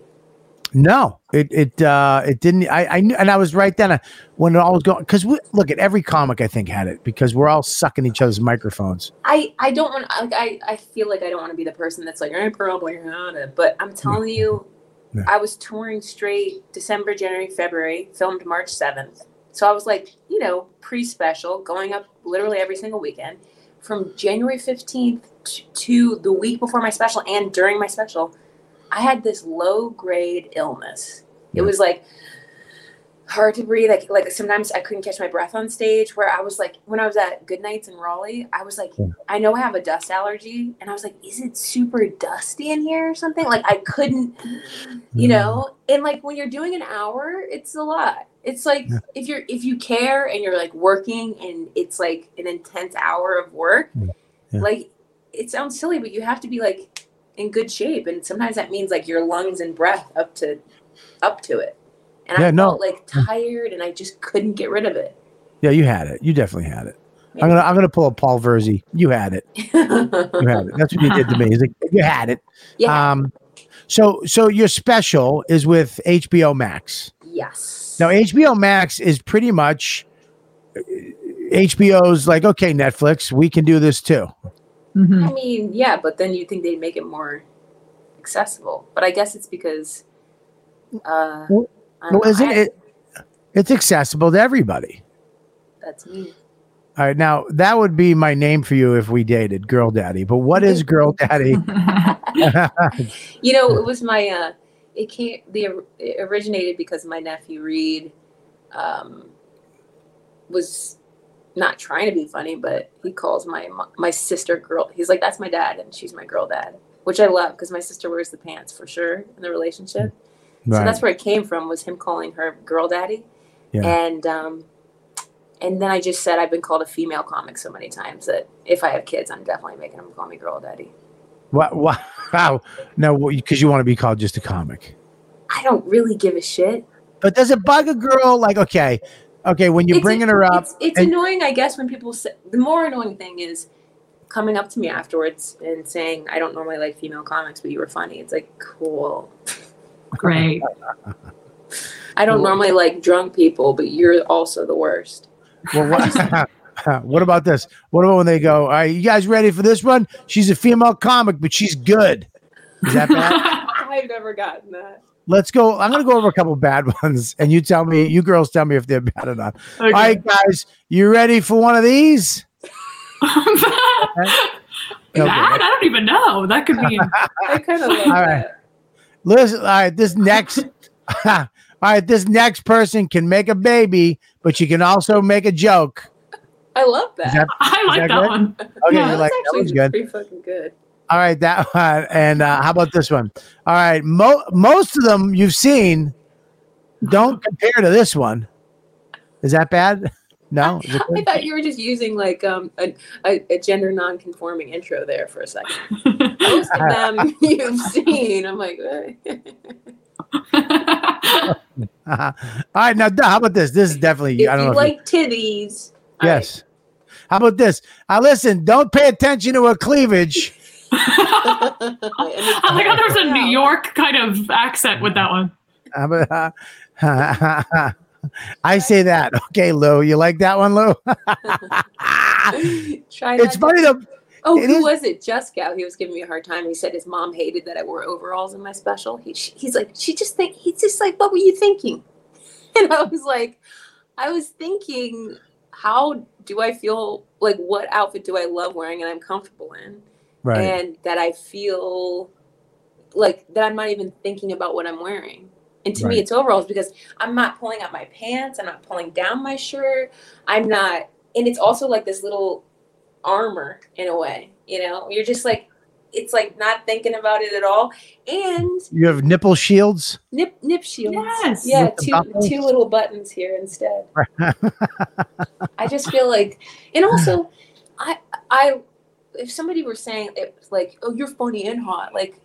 No, it it uh it didn't. I I knew, and I was right then uh, when it all was going. Because look at every comic, I think had it because we're all sucking each other's microphones. I I don't want. Like, I I feel like I don't want to be the person that's like I'm probably had it, but I'm telling you, Yeah. I was touring straight December, January, February. Filmed March seventh, so I was like, you know, pre-special, going up literally every single weekend. From January fifteenth to the week before my special and during my special, I had this low grade illness It was like hard to breathe. Like like sometimes I couldn't catch my breath on stage. Where I was like, when I was at Goodnights in Raleigh, I was like. I know I have a dust allergy, and I was like, is it super dusty in here or something? Like I couldn't, you Mm. know. And like when you're doing an hour, it's a lot. It's like Yeah. if you're if you care and you're like working and it's like an intense hour of work, Yeah. like it sounds silly, but you have to be like in good shape, and sometimes that means like your lungs and breath up to up to it. And Yeah, I no. felt like tired, and I just couldn't get rid of it. Yeah, you had it. You definitely had it. I'm gonna I'm gonna pull a Paul Verzi. You had it. You had it. That's what you did to me. He's like, you had it. yeah. Um, so so your special is with HBO Max. yes. Now HBO Max is pretty much uh, HBO's like, okay, Netflix, we can do this too. Mhm. I mean, yeah, but then you think they'd make it more accessible. But I guess it's because. Uh, Well- Well, isn't I- it? It's accessible to everybody. That's me. All right, now that would be my name for you if we dated, Girl Daddy. But what is Girl Daddy? You know, it was my. uh It came. The it originated because my nephew Reed, um, was not trying to be funny, but he calls my my sister girl. He's like, "That's my dad," and she's my girl dad, which I love because my sister wears the pants for sure in the relationship. So that's where it came from was him calling her girl daddy. Yeah. And um and then I just said I've been called a female comic so many times that if I have kids, I'm definitely making them call me girl daddy. Wow, wow. No, because you want to be called just a comic. I don't really give a shit. But does it bug a girl? Like, okay, okay, when you're It's- bringing her up, It's, it's and- annoying, I guess, when people say the more annoying thing is coming up to me afterwards and saying, I don't normally like female comics, but you were funny. It's like, cool. Great. I don't normally like drunk people, but you're also the worst. well, what, what about this? What about when they go, "Are you guys ready for this one? She's a female comic, but she's good." Is that bad? I've never gotten that. Let's go. I'm going to go over a couple bad ones, and you tell me. You girls tell me if they're bad or not. Okay. All right, guys, you ready for one of these? No, that? I don't even know. That could be. I kind of All right. that. Listen, all right, this next all right, this next person can make a baby, but she can also make a joke. I love that. Is that I like that that one. okay? Yeah, you that like was that actually was good. pretty fucking good. All right, that one. And uh, how about this one? All right, mo- most of them you've seen don't compare to this one. Is that bad? No. Is it I thought you were just using like um a, a, a gender non-conforming intro there for a second. Most of them you've seen. I'm like. All right, now how about this? This is definitely if I don't you know. if you- like titties, all yes. How about this? I listen, don't pay attention to her cleavage. Right. I like how there's a New York kind of accent with that one. I say that. Okay, Lou. You like that one, Lou? Try it's not funny to- though. Oh, it who is- was it? Just Juskow. He was giving me a hard time. He said his mom hated that I wore overalls in my special. He, he's like, she just think he's just like, what were you thinking? And I was like, I was thinking, how do I feel? Like, what outfit do I love wearing and I'm comfortable in? Right. and that I feel like that I'm not even thinking about what I'm wearing. And to Right. me, it's overalls because I'm not pulling up my pants. I'm not pulling down my shirt. I'm not, and it's also like this little armor in a way. You know, you're just like, it's like not thinking about it at all. And you have nipple shields. nip nip shields. Yes. Yeah, With two buckles? two little buttons here instead. I just feel like, and also, I I if somebody were saying it like, oh, you're funny and hot, like,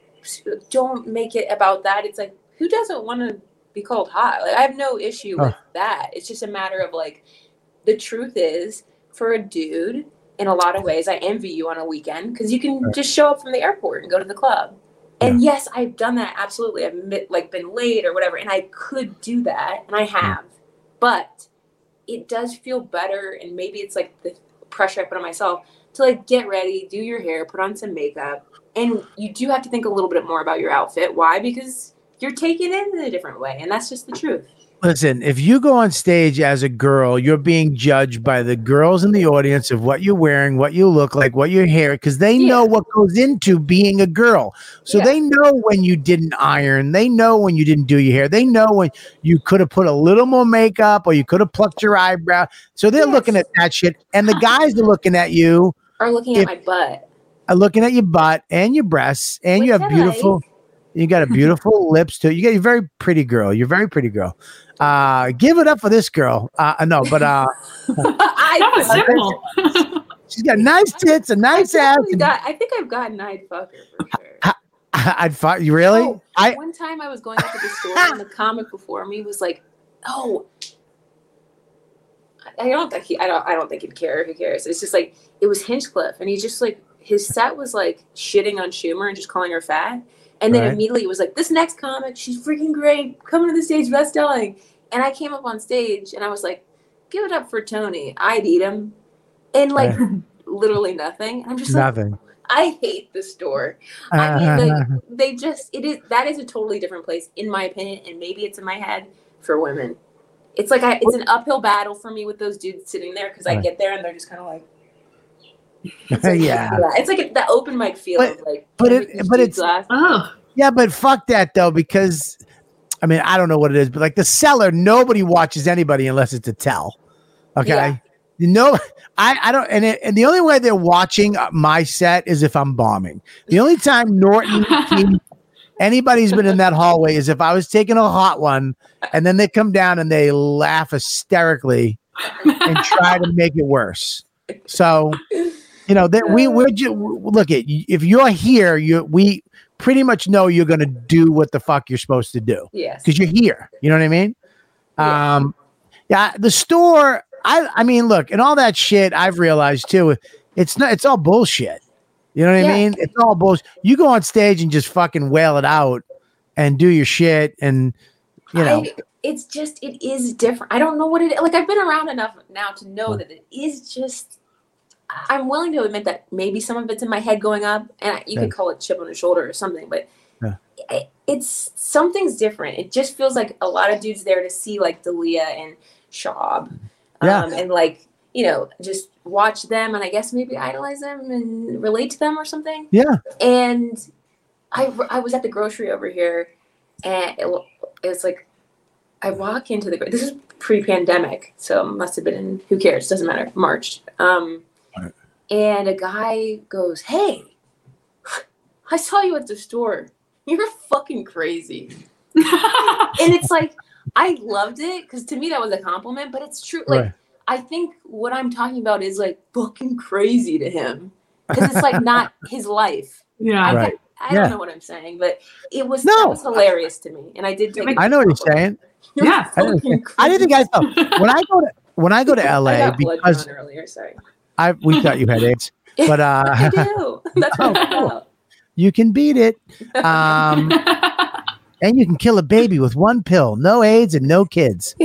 don't make it about that. It's like, who doesn't want to be called hot? Like, I have no issue with that. It's just a matter of like, the truth is, for a dude, in a lot of ways, I envy you on a weekend because you can just show up from the airport and go to the club. And yes, I've done that absolutely. I've like been late or whatever, and I could do that, and I have. But it does feel better, and maybe it's like the pressure I put on myself to like get ready, do your hair, put on some makeup, and you do have to think a little bit more about your outfit. Why? Because you're taking it in a different way, and that's just the truth. Listen, if you go on stage as a girl, you're being judged by the girls in the audience of what you're wearing, what you look like, what your hair, because they know what goes into being a girl. So Yeah. they know when you didn't iron, they know when you didn't do your hair, they know when you could have put a little more makeup or you could have plucked your eyebrow. So they're Yes. looking at that shit, and the guys are looking at you, Or looking If- at my butt. are looking at your butt and your breasts, and you Which have I beautiful. You got a beautiful lips too. You got a very pretty girl. You're a very pretty girl. Uh, give it up for this girl. Uh, no, but uh, I, That was simple. she's got nice tits, a I nice ass. got, I think I've gotten I'd fuck her for sure. I'd fuck you. Really? Oh, I one time I was going up to the store and the comic before me was like, "Oh, I don't think he, I don't, I don't think he'd care. Who cares?" It's just like it was Hinchcliffe, and he just like his set was like shitting on Schumer and just calling her fat, and then Right. immediately it was like, "This next comic, she's freaking great, coming to the stage, best selling," and I came up on stage and I was like, "Give it up for Tony, I'd eat him," and like literally nothing. I'm just like, nothing. I hate the store. I uh-huh. mean, like, they just it is that is a totally different place in my opinion, and maybe it's in my head for women. It's like I, it's an uphill battle for me with those dudes sitting there because I get there and they're just kind of like, it's like, yeah, it's like the open mic feel But- like, but it- but it's- glass? oh, yeah, but fuck that though, because I mean I don't know what it is, but like the Cellar, nobody watches anybody unless it's a tell. Okay. Yeah. You know, I, I don't, and it, and the only way they're watching my set is if I'm bombing. The only time Norton, Keith, anybody's been in that hallway is if I was taking a hot one, and then they come down and they laugh hysterically and try to make it worse. So, you know, that we we're just look at if you're here, you we pretty much know you're going to do what the fuck you're supposed to do Yes. because you're here. You know what I mean? Yeah. Um, yeah, the store. I I mean, look, and all that shit. I've realized too. It's not. It's all bullshit. You know what I mean? It's all bullshit. You go on stage and just fucking wail it out and do your shit, and you know, I, it's just it is different. I don't know what it like. I've been around enough now to know that it is just. I'm willing to admit that maybe some of it's in my head going up, and I- you Yeah. could call it chip on the shoulder or something, but Yeah. I- it's something's different. It just feels like a lot of dudes there to see like Dalia and Yeah. um, and like you know just watch them and I guess maybe idolize them and relate to them or something. Yeah, and I, I was at the grocery over here and it, wa- it's like i walk into the this is pre-pandemic so it must have been in who cares doesn't matter march. Um, Right. and a guy goes hey i saw you at the store. You're fucking crazy. And it's like i loved it because to me that was a compliment but it's true like Right. I think what i'm talking about is like fucking crazy to him because it's like not his life yeah. I, Right. don't- I Yeah. don't know what I'm saying, but it was No. was hilarious to me, and I did take. I know what you're saying. You're Yeah. I, didn't- fucking I didn't think. I thought when I go to when I go to I LA got because earlier. Sorry. I we thought you had AIDS, but I uh, do. That's what Oh, cool. you can beat it. Um, and you can kill a baby with one pill, no AIDS and no kids.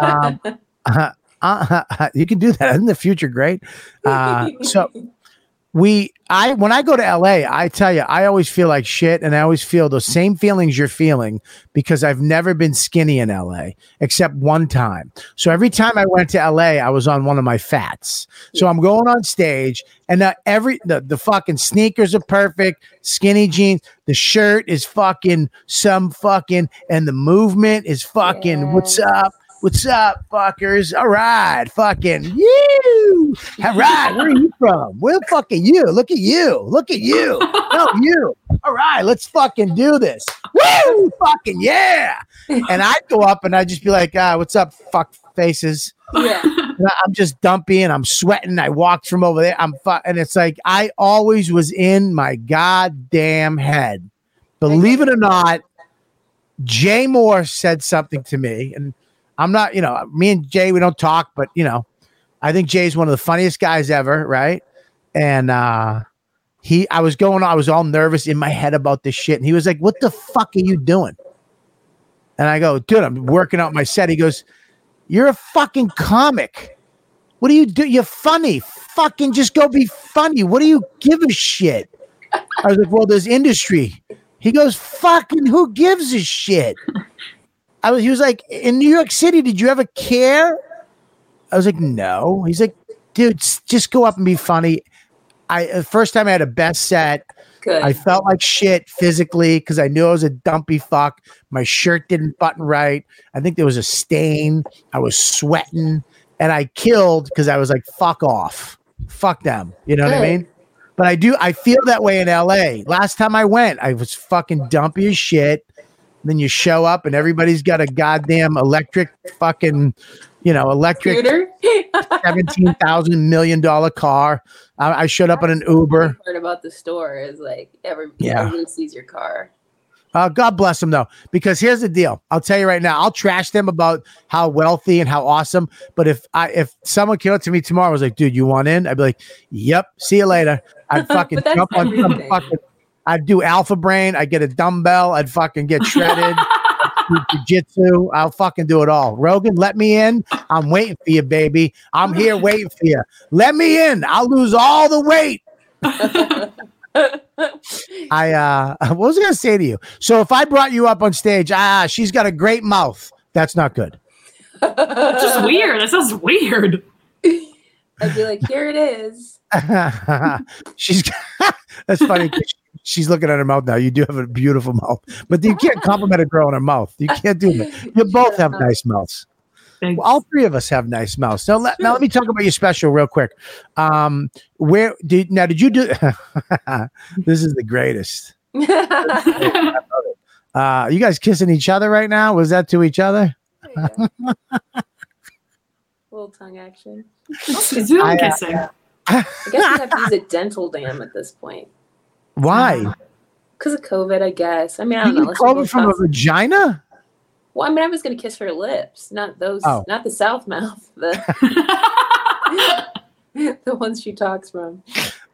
Um, uh, uh, you can do that in the future great? Uh, so we, I, when I go to LA, I tell you, I always feel like shit, and I always feel those same feelings you're feeling because I've never been skinny in LA except one time. So every time I went to LA, I was on one of my fats. So I'm going on stage, and uh, every the, the fucking sneakers are perfect, skinny jeans, the shirt is fucking some fucking, and the movement is fucking. What's up? What's up, fuckers? All right, fucking you. All right, where are you from? Where the fuck are you? Look at you. Look at you. No, you. All right, let's fucking do this. Woo! Fucking yeah. And I'd go up and I'd just be like, ah, what's up, fuck faces? yeah. I'm just dumpy and I'm sweating. I walked from over there. I'm fu- and it's like I always was in my goddamn head. Believe it or not, Jay Mohr said something to me, and I'm not, you know, me and Jay, we don't talk, but you know, I think Jay's one of the funniest guys ever, right? And uh he I was going, I was all nervous in my head about this shit, and he was like, What the fuck are you doing? And I go, dude, I'm working out my set. He goes, You're a fucking comic. What do you do? You're funny. Fucking just go be funny. What do you give a shit? I was like, Well, there's industry. He goes, Fucking who gives a shit? I was. He was like, in New York City, did you ever care? I was like, no. He's like, dude, just go up and be funny. I the first time I had a best set. Good. I felt like shit physically because I knew I was a dumpy fuck. My shirt didn't button right. I think there was a stain. I was sweating, and I killed because I was like, "Fuck off, fuck them." You know what I mean? But I do. I feel that way in L.A. Last time I went, I was fucking dumpy as shit. Then you show up, and everybody's got a goddamn electric fucking, you know, electric seventeen thousand million dollar car. I, I showed up in an Uber. Heard about the store is like every Yeah. everybody sees your car. Uh, God bless them though, because here's the deal. I'll tell you right now. I'll trash them about how wealthy and how awesome. But if I if someone came up to me tomorrow and was like, "Dude, you want in?" I'd be like, "Yep, see you later." I'd fucking jump on some fucking. I'd do alpha brain. I'd get a dumbbell. I'd fucking get shredded. do jiu-jitsu. I'll fucking do it all. Rogan, let me in. I'm waiting for you, baby. I'm here waiting for you. Let me in. I'll lose all the weight. I uh what was I gonna say to you? So if I brought you up on stage, ah, she's got a great mouth. That's not good. It's just weird. That sounds weird. I'd be like, here it is. she's that's funny. 'Cause She's looking at her mouth now. You do have a beautiful mouth, but you can't compliment a girl on her mouth. You can't do that. You both have nice mouths. Well, all three of us have nice mouths. Now let, now let me talk about your special real quick. Um, where did now did you do? this is the greatest. Uh, you guys kissing each other right now? Was that to each other? Little tongue action. Zoom I, uh, kissing. I guess we have to use a dental dam at this point. Why? Uh, because of COVID, I guess. I mean, I You don't know. get COVID from a vagina? Well, I mean, I was going to kiss her lips, not those, Oh. not the south mouth, the the ones she talks from.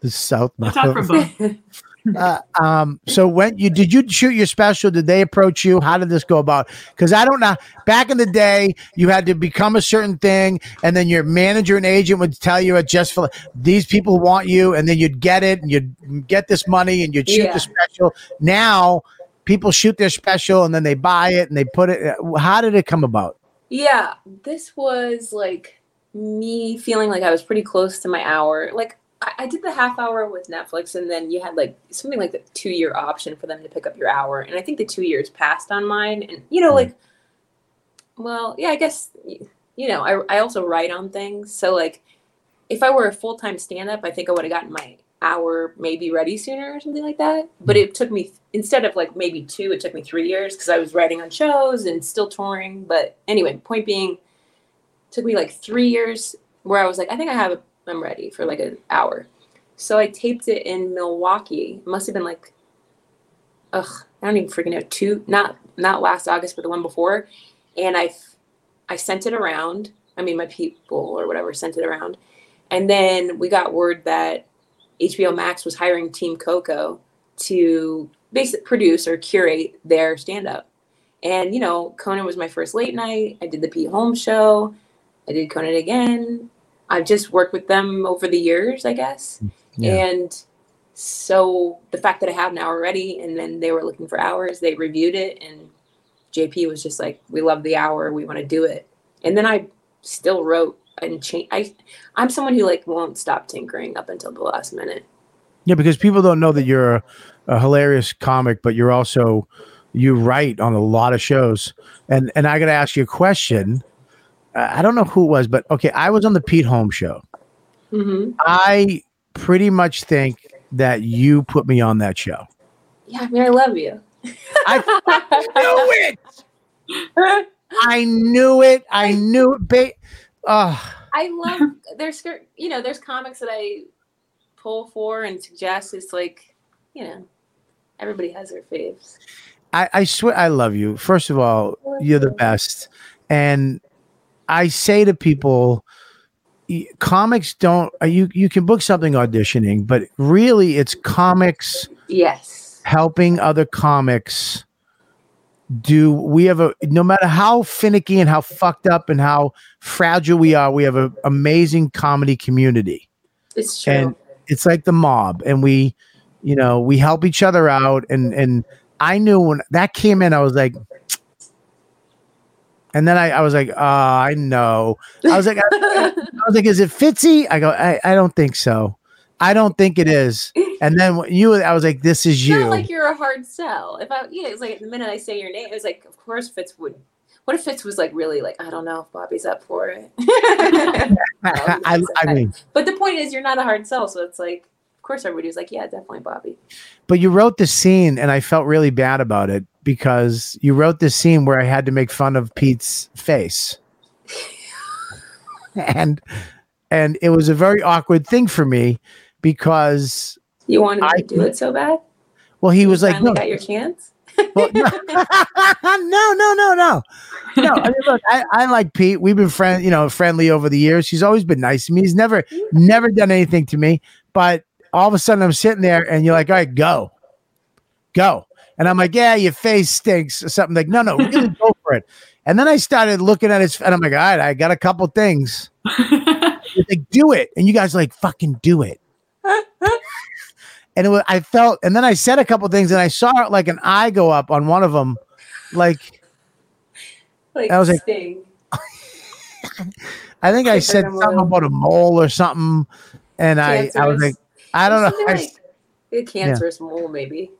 The South I talk from mouth. Uh, um, so when you did you shoot your special? Did they approach you? How did this go about? Because I don't know. Back in the day, you had to become a certain thing, and then your manager and agent would tell you it just for these people want you, and then you'd get it, and you'd get this money, and you'd shoot Yeah. the special. Now people shoot their special, and then they buy it, and they put it. How did it come about? Yeah, this was like me feeling like I was pretty close to my hour. Like I, I did the half hour with Netflix, and then you had like something like the two year option for them to pick up your hour. And I think the two years passed on mine. And you know, hmm. like, well, yeah, I guess you know, I I also write on things, so like, if I were a full time stand up, I think I would have gotten my hour maybe ready sooner or something like that. But hmm. it took me instead of like maybe two, it took me three years because I was writing on shows and still touring. But anyway, point being, took me like three years where I was like, I think I have, I'm ready for like an hour. So I taped it in Milwaukee. It must have been like, ugh, I don't even freaking know. Two, not not last August, but the one before. And I, I sent it around. I mean, my people or whatever sent it around, and then we got word that HBO Max was hiring Team Coco to basically produce or curate their stand up. And, you know, Conan was my first late night. I did the Pete Holmes show. I did Conan again. I've just worked with them over the years, I guess. Yeah. And so the fact that I have an hour ready and then they were looking for hours, they reviewed it and JP was just like, We love the hour, we want to do it. And then I still wrote and change I I'm someone who like won't stop tinkering up until the last minute. Yeah, because people don't know that you're a, a hilarious comic, but you're also you write on a lot of shows. And and I got to ask you a question. I don't know who it was, but okay, I was on the Pete Holmes show. hmm I pretty much think that you put me on that show. Yeah, I mean I love you. I knew it. I knew it. I knew it. Ba- oh, I love there's you know there's comics that I pull for and suggest. It's like you know everybody has their faves. I, I swear I love you. First of all, you're the best. And I say to people, comics don't uh, you you can book something auditioning, but really it's comics Yes. helping other comics do we have a no matter how finicky and how fucked up and how fragile we are, we have an amazing comedy community. It's true. And it's like the mob and we you know we help each other out and and i knew when that came in i was like And then I, I was like, oh, I know. I was like, I, I was like, is it Fitzy? I go, I, I don't think so. I don't think it is. And then you, I was like, this is It's you. like you're a hard sell. If I, yeah, it's like the minute I say your name, it's like, of course Fitz would. What if Fitz was like really like, I don't know if Bobby's up for it. I, I mean, but the point is, you're not a hard sell, so it's like, course, everybody was like, yeah, definitely Bobby. but you wrote the scene, and I felt really bad about it because you wrote this scene where I had to make fun of Pete's face, and and it was a very awkward thing for me because You wanted I- to do it so bad. well, he was like, no, got your chance. well, no, no, no, no, no. No, I mean, look, I, I like Pete. We've been friend, you know, friendly over the years. He's always been nice to me. He's never, mm-hmm. never done anything to me. But all of a sudden, I'm sitting there, and you're like, "All right, go, go," and I'm like, "Yeah, your face stinks," or something like, "No, no, really go for it." And then I started looking at his, and I'm like, "All right, I got a couple things." Like, "Do it," and you guys like, "Fucking do it." and it was, I felt, and then I said a couple things, and I saw like an eye go up on one of them, like. Like, I was like- Sting. I think I said something about a mole or something, and I, I was like. I don't know, I, like a cancerous mole, maybe.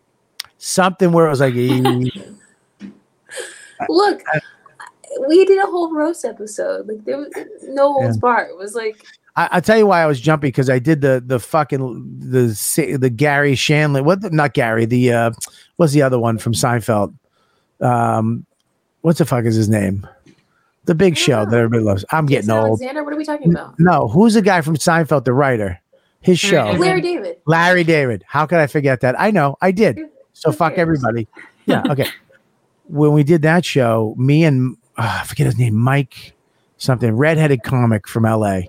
something where it was like. Look, we did a whole roast episode. Like there was no holds barred. It was like I, I tell you why I was jumpy because I did the the fucking the the Garry Shandling, what the, not Gary, the uh, what's the other one from Seinfeld? Um, what's the fuck is his name? The big show that everybody loves. I'm getting Jason old. Alexander. What are we talking about? No, who's the guy from Seinfeld, the writer? His show. Larry David. Larry David. How could I forget that? I know, I did. So Who fuck cares? everybody. Yeah, okay. when we did that show, me and uh, I forget his name, Mike something, redheaded comic from LA,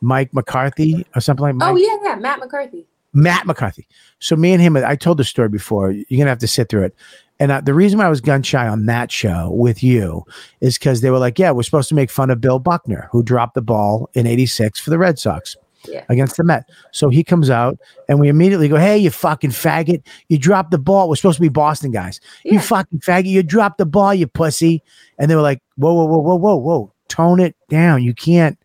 Mike McCarthy or something like Mike. Oh yeah, yeah, Matt McCarthy. Matt McCarthy. So me and him, I told the story before. You're gonna have to sit through it. And uh, the reason why I was gun shy on that show with you is because they were like, "Yeah, we're supposed to make fun of Bill Buckner, who dropped the ball in '86 for the Red Sox Yeah. against the Met." So he comes out, and we immediately go, "Hey, you fucking faggot! You dropped the ball. We're supposed to be Boston guys. You fucking faggot! You dropped the ball, you pussy!" And they were like, "Whoa, whoa, whoa, whoa, whoa, whoa! Tone it down. You can't."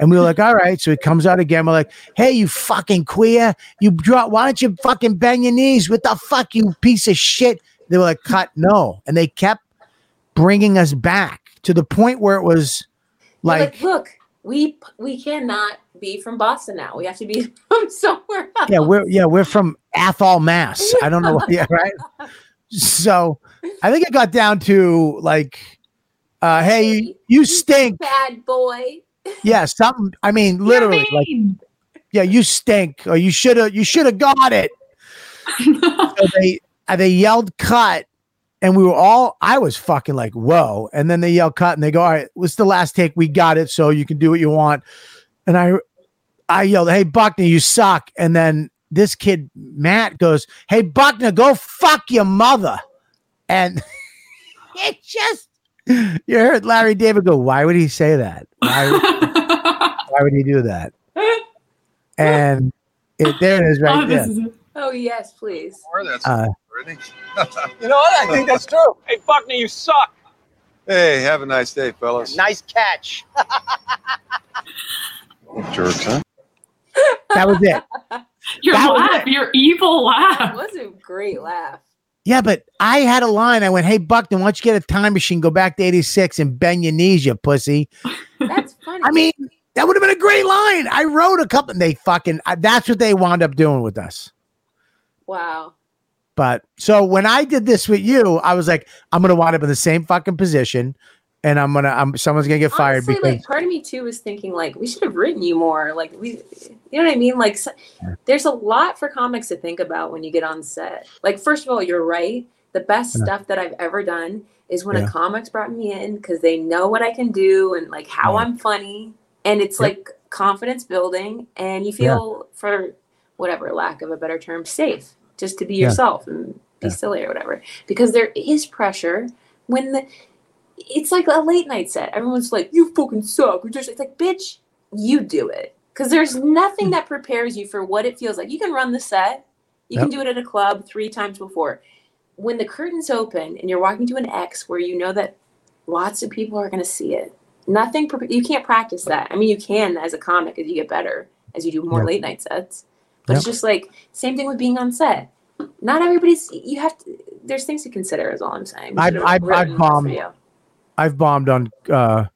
And we were like, all right. So he comes out again. We're like, hey, you fucking queer. You drop, why don't you fucking bend your knees? What the fuck, you piece of shit? They were like, cut, no. And they kept bringing us back to the point where it was They're like, look, we we cannot be from Boston now. We have to be from somewhere else. yeah, we're, yeah, we're from Athol, Mass. I don't know. what- Yeah, right. So I think it got down to like, uh, hey, you, you stink. bad boy. Yeah, something. I mean, literally, like, yeah, you stink, or you should have, you should have got it. so they uh, they yelled cut and we were all i was fucking like whoa and then they yell cut and they go all right what's the last take we got it so you can do what you want and i i yelled hey buckner you suck and then this kid matt goes hey buckner go fuck your mother and it just you heard larry david go why would he say that why, why would he do that and it, there it is right oh, there Oh yes, please. Uh. You know what? I think that's true. Hey, Buckner, you suck. Hey, have a nice day, fellas. Nice catch. Jerks, huh? that was it your That was laugh, your evil That laugh. was a great laugh. Yeah, but I had a line. I went, "Hey Buckner, why don't you get a time machine, go back to '86, and bend your knees, you pussy." That's funny. I mean, that would have been a great line. I wrote a couple. And They fucking. uh, That's what they wound up doing with us. wow. But so when I did this with you, I was like, I'm gonna wind up in the same fucking position, and I'm gonna. I'm someone's gonna get fired Honestly, because like part of me too was thinking like we should have written you more. Like we, you know what I mean? Like so, there's a lot for comics to think about when you get on set. Like first of all, you're right. The best Yeah. stuff that I've ever done is when Yeah. a comics brought me in because they know what I can do and like how Yeah. I'm funny, and it's Yep. like confidence building, and you feel for whatever lack of a better term, safe just to be yourself and be silly or whatever. Because there is pressure when the it's like a late night set. Everyone's like, "You fucking suck." Just it's like, "Bitch, you do it." Because there's nothing that prepares you for what it feels like. You can run the set. You can do it at a club three times before. When the curtains open and you're walking to an X where you know that lots of people are going to see it. Nothing, pre- you can't practice that. I mean, you can as a comic as you get better, as you do more Yep. late night sets. But it's just like, same thing with being on set. Not everybody's, you have to, there's things to consider, is all I'm saying. I've- I've- I've I've bombed on uh,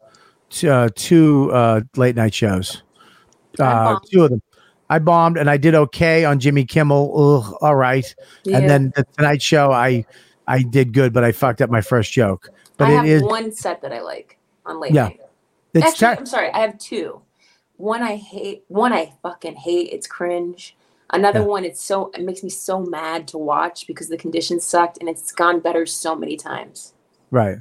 t- uh, two uh, late night shows. Uh, two of them. I bombed and I did okay on Jimmy Kimmel. Ugh, all right. Yeah. And then the Tonight Show, I I did good, but I fucked up my first joke. But I it have is one set that I like on late Yeah. night. it's Actually, ter- I'm sorry. I have two. One I hate. One I fucking hate. It's cringe. Another Yeah. one, it's so it makes me so mad to watch because the conditions sucked and it's gone better so many times. right.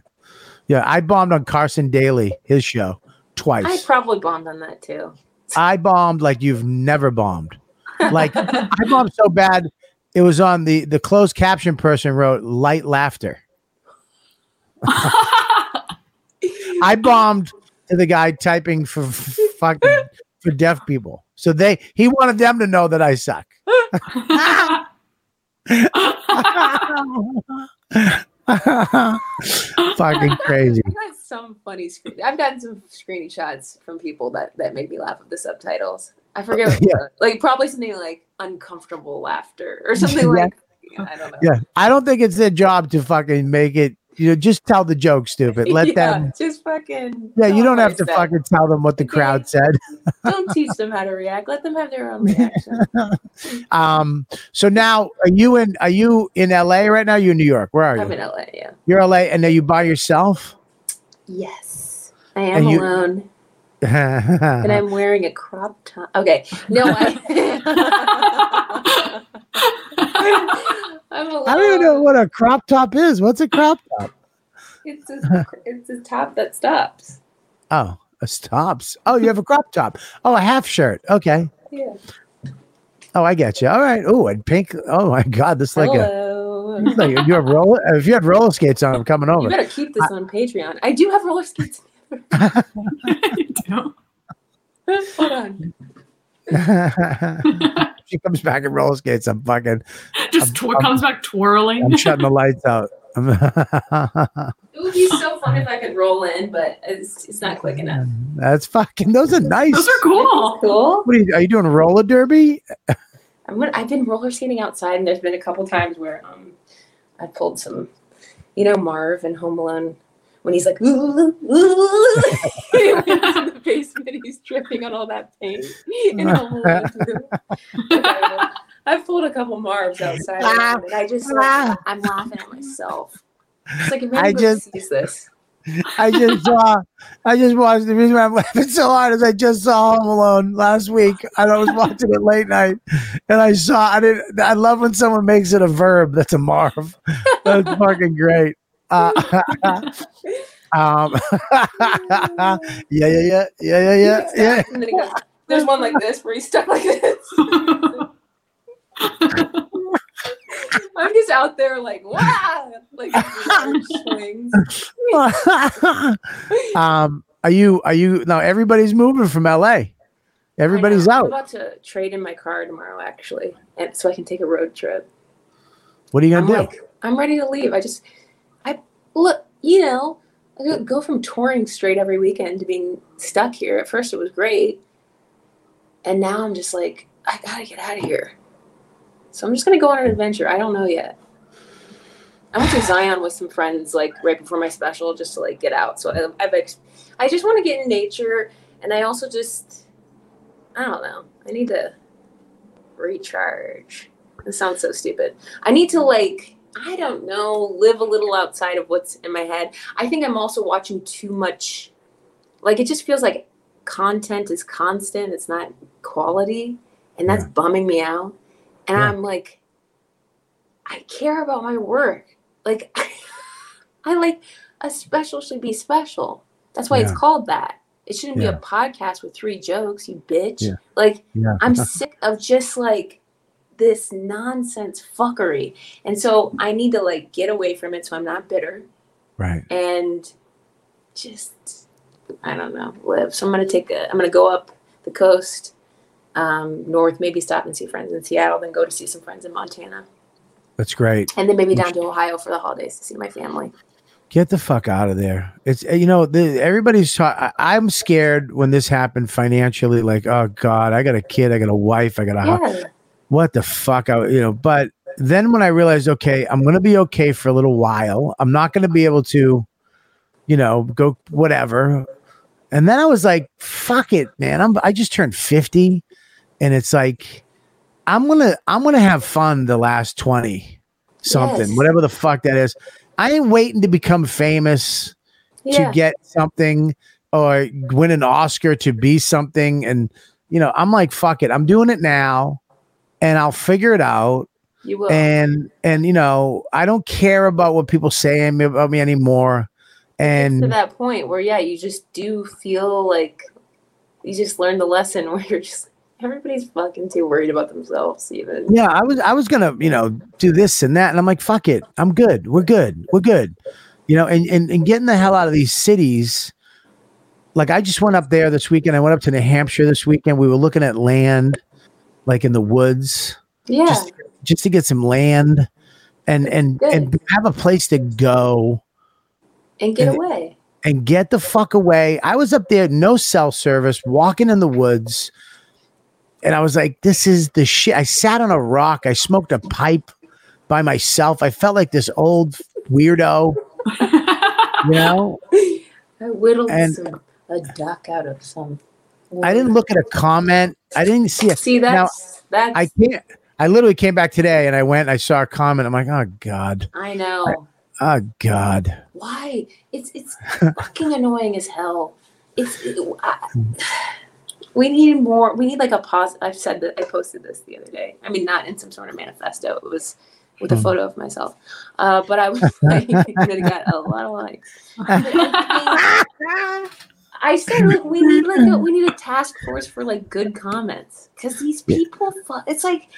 Yeah, I bombed on Carson Daly, his show, twice. I probably bombed on that too. I bombed like you've never bombed. Like I bombed so bad, it was on the the closed caption person wrote light laughter. I bombed to the guy typing for fucking for deaf people. So they he wanted them to know that I suck. fucking crazy. I've got some funny. Screen- I've gotten some screenshots from people that that made me laugh at the subtitles. I forget, what Yeah. the- like probably something like uncomfortable laughter or something Yeah. like. I don't know. Yeah. I don't think it's their job to fucking make it you know, just tell the joke, stupid. Let Yeah, them just fucking. Yeah, you don't have to said. fucking tell them what the Okay. crowd said. Don't teach them how to react. Let them have their own reaction. Um, so now are you in are you in LA right now? You're in New York? Where are you? I'm in LA. Yeah. You're LA and are you by yourself? Yes, I am And you- alone, and I'm wearing a crop top. Okay, no, I. I'm. I don't even know what a crop top is. What's a crop top? It's a, it's a top that stops. Oh, a stops. Oh, you have a crop top. Oh, a half shirt. Okay. Yeah. Oh, I get you. All right. Oh, and pink. Oh my God, this is like a. Hello. this is Like you have roller. If you had roller skates on, I'm coming over. You over. better keep this on Patreon. I do have roller skates. Hold on. she comes back and roller skates. I'm fucking. Just tw- comes back twirling. I'm shutting the lights out. It would be so fun if I could roll in, but it's, it's not quick enough. That's fucking. Those are nice. Those are cool. Cool. What are you? Are you doing a roller derby? I'm gonna, I've been roller skating outside, and there's been a couple times where um, I pulled some, you know, Marv and Home Alone when he's like, ooh, ooh, he went the basement, he's dripping on all that paint in Home Alone too. Okay, well, I've pulled a couple Marvs outside, around, and I just like, ah. I'm laughing at myself. It's like I just- sees this, I just saw. I just watched. The reason why I'm laughing so hard is I just saw Home Alone last week, and I was watching it late night, and I saw. I didn't. I love when someone makes it a verb. That's a Marv. That's fucking great. Uh, um, yeah, yeah, yeah, yeah, yeah, yeah, yeah. And then he goes, there's one like this where he's stuck like this. I'm just out there like wow, like swings. um, are you? Are you? No, everybody's moving from LA. Everybody's I know. I'm out. about to trade in my car tomorrow, actually, and so I can take a road trip. What are you I'm gonna do? like, I'm ready to leave. I just, I look, you know, I go- from touring straight every weekend to being stuck here. At first, it was great, and now I'm just like, I gotta get out of here. So I'm just gonna go on an adventure. I don't know yet. I went to Zion with some friends like right before my special just to like get out. So I, I've, ex- I just want to get in nature, and I also just, I don't know. I need to recharge. It sounds so stupid. I need to like I don't know, live a little outside of what's in my head. I think I'm also watching too much like it just feels like content is constant, it's not quality, and that's Yeah. bumming me out. And Yeah. I'm like I care about my work. Like I like a special should be special. That's why Yeah. it's called that. It shouldn't be a podcast with three jokes, you bitch. Like. I'm sick of just like this nonsense fuckery. And so I need to like get away from it so I'm not bitter Right. and just I don't know, live. So I'm gonna take a I'm gonna go up the coast, um, north, maybe stop and see friends in Seattle, then go to see some friends in Montana. That's great. And then maybe down to Ohio for the holidays to see my family. Get the fuck out of there. It's you know the, everybody's. Ta- I, I'm scared when this happened financially. Like, oh god, I got a kid, I got a wife, I got a. Yeah. What the fuck? I, you know. But then when I realized, okay, I'm gonna be okay for a little while. I'm not gonna be able to, you know, go whatever. And then I was like, fuck it, man. I'm. I just turned 50, and it's like, I'm gonna. I'm gonna have fun the last 20 something, Yes. whatever the fuck that is. I ain't waiting to become famous Yeah. to get something or win an Oscar to be something. And, you know, I'm like, fuck it. I'm doing it now and I'll figure it out. you will. And, and, you know, I don't care about what people say about me anymore. And to that point where yeah, you just do feel like you just learned the lesson where you're just everybody's fucking too worried about themselves even. yeah, I was, I was going to, you know, do this and that. And I'm like, fuck it. I'm good. We're good. We're good. You know, and, and, and getting the hell out of these cities. Like I just went up there this weekend. I went up to New Hampshire this weekend. We were looking at land, like in the woods. Yeah. just just to get some land and and Good. and have a place to go and get and- away. and get the fuck away. I was up there, no cell service, walking in the woods, and I was like, "This is the shit." I sat on a rock. I smoked a pipe by myself. I felt like this old weirdo, you know. I whittled and- some, a duck out of some. I didn't look at a comment. I didn't see it. See Now, that's that's I can't. I literally came back today and I went. I saw a comment. I'm like, "Oh God, I know. oh God." Why? It's it's fucking annoying as hell. It's it, I, we need more. We need like a pause. I've said that I posted this the other day. I mean, not in some sort of manifesto. It was with a Hmm. photo of myself. Uh, but I was like, it got a lot of likes. I said like we need like a, we need a task force for like good comments because these people. Fu- it's like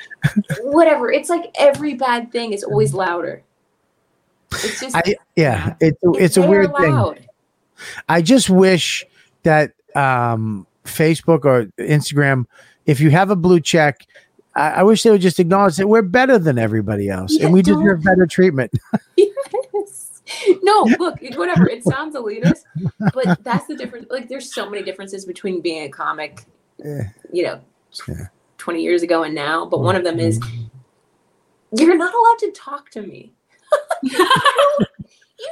whatever. It's like every bad thing is always louder. It's just I yeah. It's it's a weird thing. I just wish that um, Facebook or Instagram, if you have a blue check, I, I wish they would just acknowledge that we're better than everybody else Yeah, and we deserve better treatment. No, look, whatever. It sounds elitist, but that's the difference. Like, there's so many differences between being a comic, Yeah. you know, Yeah. Mm-hmm. 20 years ago and now. But one of them is you're not allowed to talk to me. you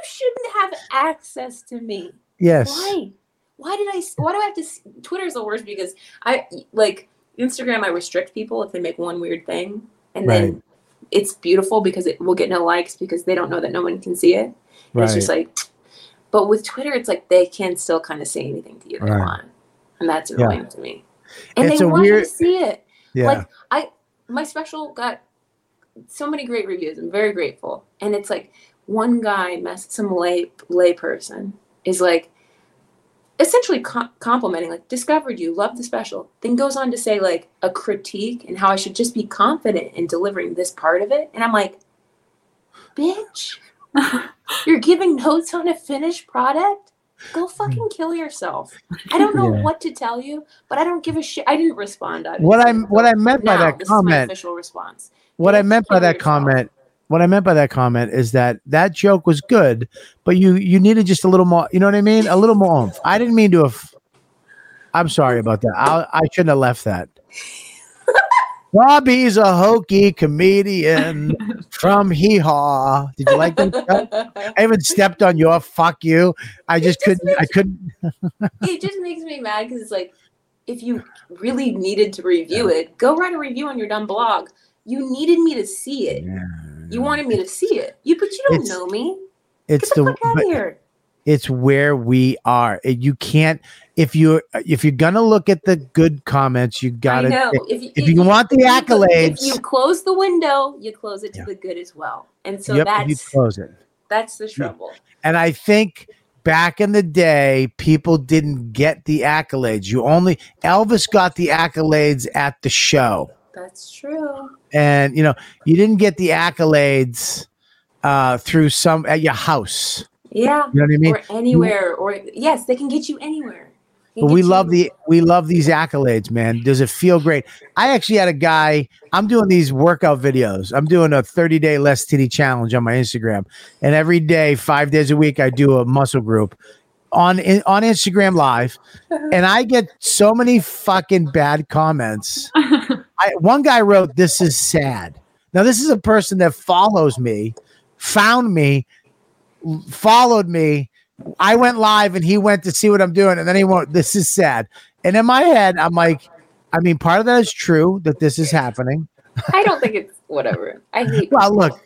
shouldn't have access to me. yes. Why? Why did I? Why do I have to? Twitter's the worst because I like Instagram. I restrict people if they make one weird thing, and Right. then it's beautiful because it will get no likes because they don't know that no one can see it. And Right. It's just like, but with Twitter, it's like they can still kind of say anything to you they Right. want, and that's Yeah. annoying to me. And It's they want weird- to see it. yeah. Like I, my special got so many great reviews. I'm very grateful. And it's like one guy, mess some lay lay person, is like essentially com- complimenting, like discovered you, love the special. Then goes on to say like a critique and how I should just be confident in delivering this part of it. And I'm like, bitch, you're giving notes on a finished product. Go fucking hmm. kill yourself. I don't know Yeah. what to tell you, but I don't give a shit. I didn't respond. what I what I meant by Now, that this is my comment, official response. what I meant by that yourself. comment, what I meant by that comment is that that joke was good, but you you needed just a little more. You know what I mean? A little more. oomph. I didn't mean to have. I'm sorry about that. I I shouldn't have left that. Robbie's a hokey comedian from Hee Haw. Did you like that? I even stepped on your fuck you. I just just couldn't. I couldn't. it just makes me mad because it's like if you really needed to review it, go write a review on your dumb blog. You needed me to see it. You wanted me to see it. You but you don't It's- know me. It's Get the, the. fuck out here. it's where we are. You can't if you if you're gonna look at the good comments, you gotta. know. If, you- if you want the if you- accolades- if you close the window, you close it to Yeah. the good as well. And so yep, you that's close it. that's the trouble. And I think back in the day, people didn't get the accolades. You only Elvis got the accolades at the show, That's true. and you know you didn't get the accolades uh, through some at your house. Yeah. You know what I mean? or anywhere or yes they can get you anywhere He But we love the we love these accolades, man. Does it feel great? I actually had a guy. I'm doing these workout videos. I'm doing a 30 day less titty challenge on my Instagram, and every day, five days a week, I do a muscle group on in, on Instagram Live, and I get so many fucking bad comments. I, one guy wrote, "This is sad." Now, this is a person that follows me, found me, followed me. I went live and he went to see what I'm doing, and then he went, This is sad. And in my head, I'm like, I mean, part of that is true that this is happening. I don't think it's whatever. I hate. Well, look,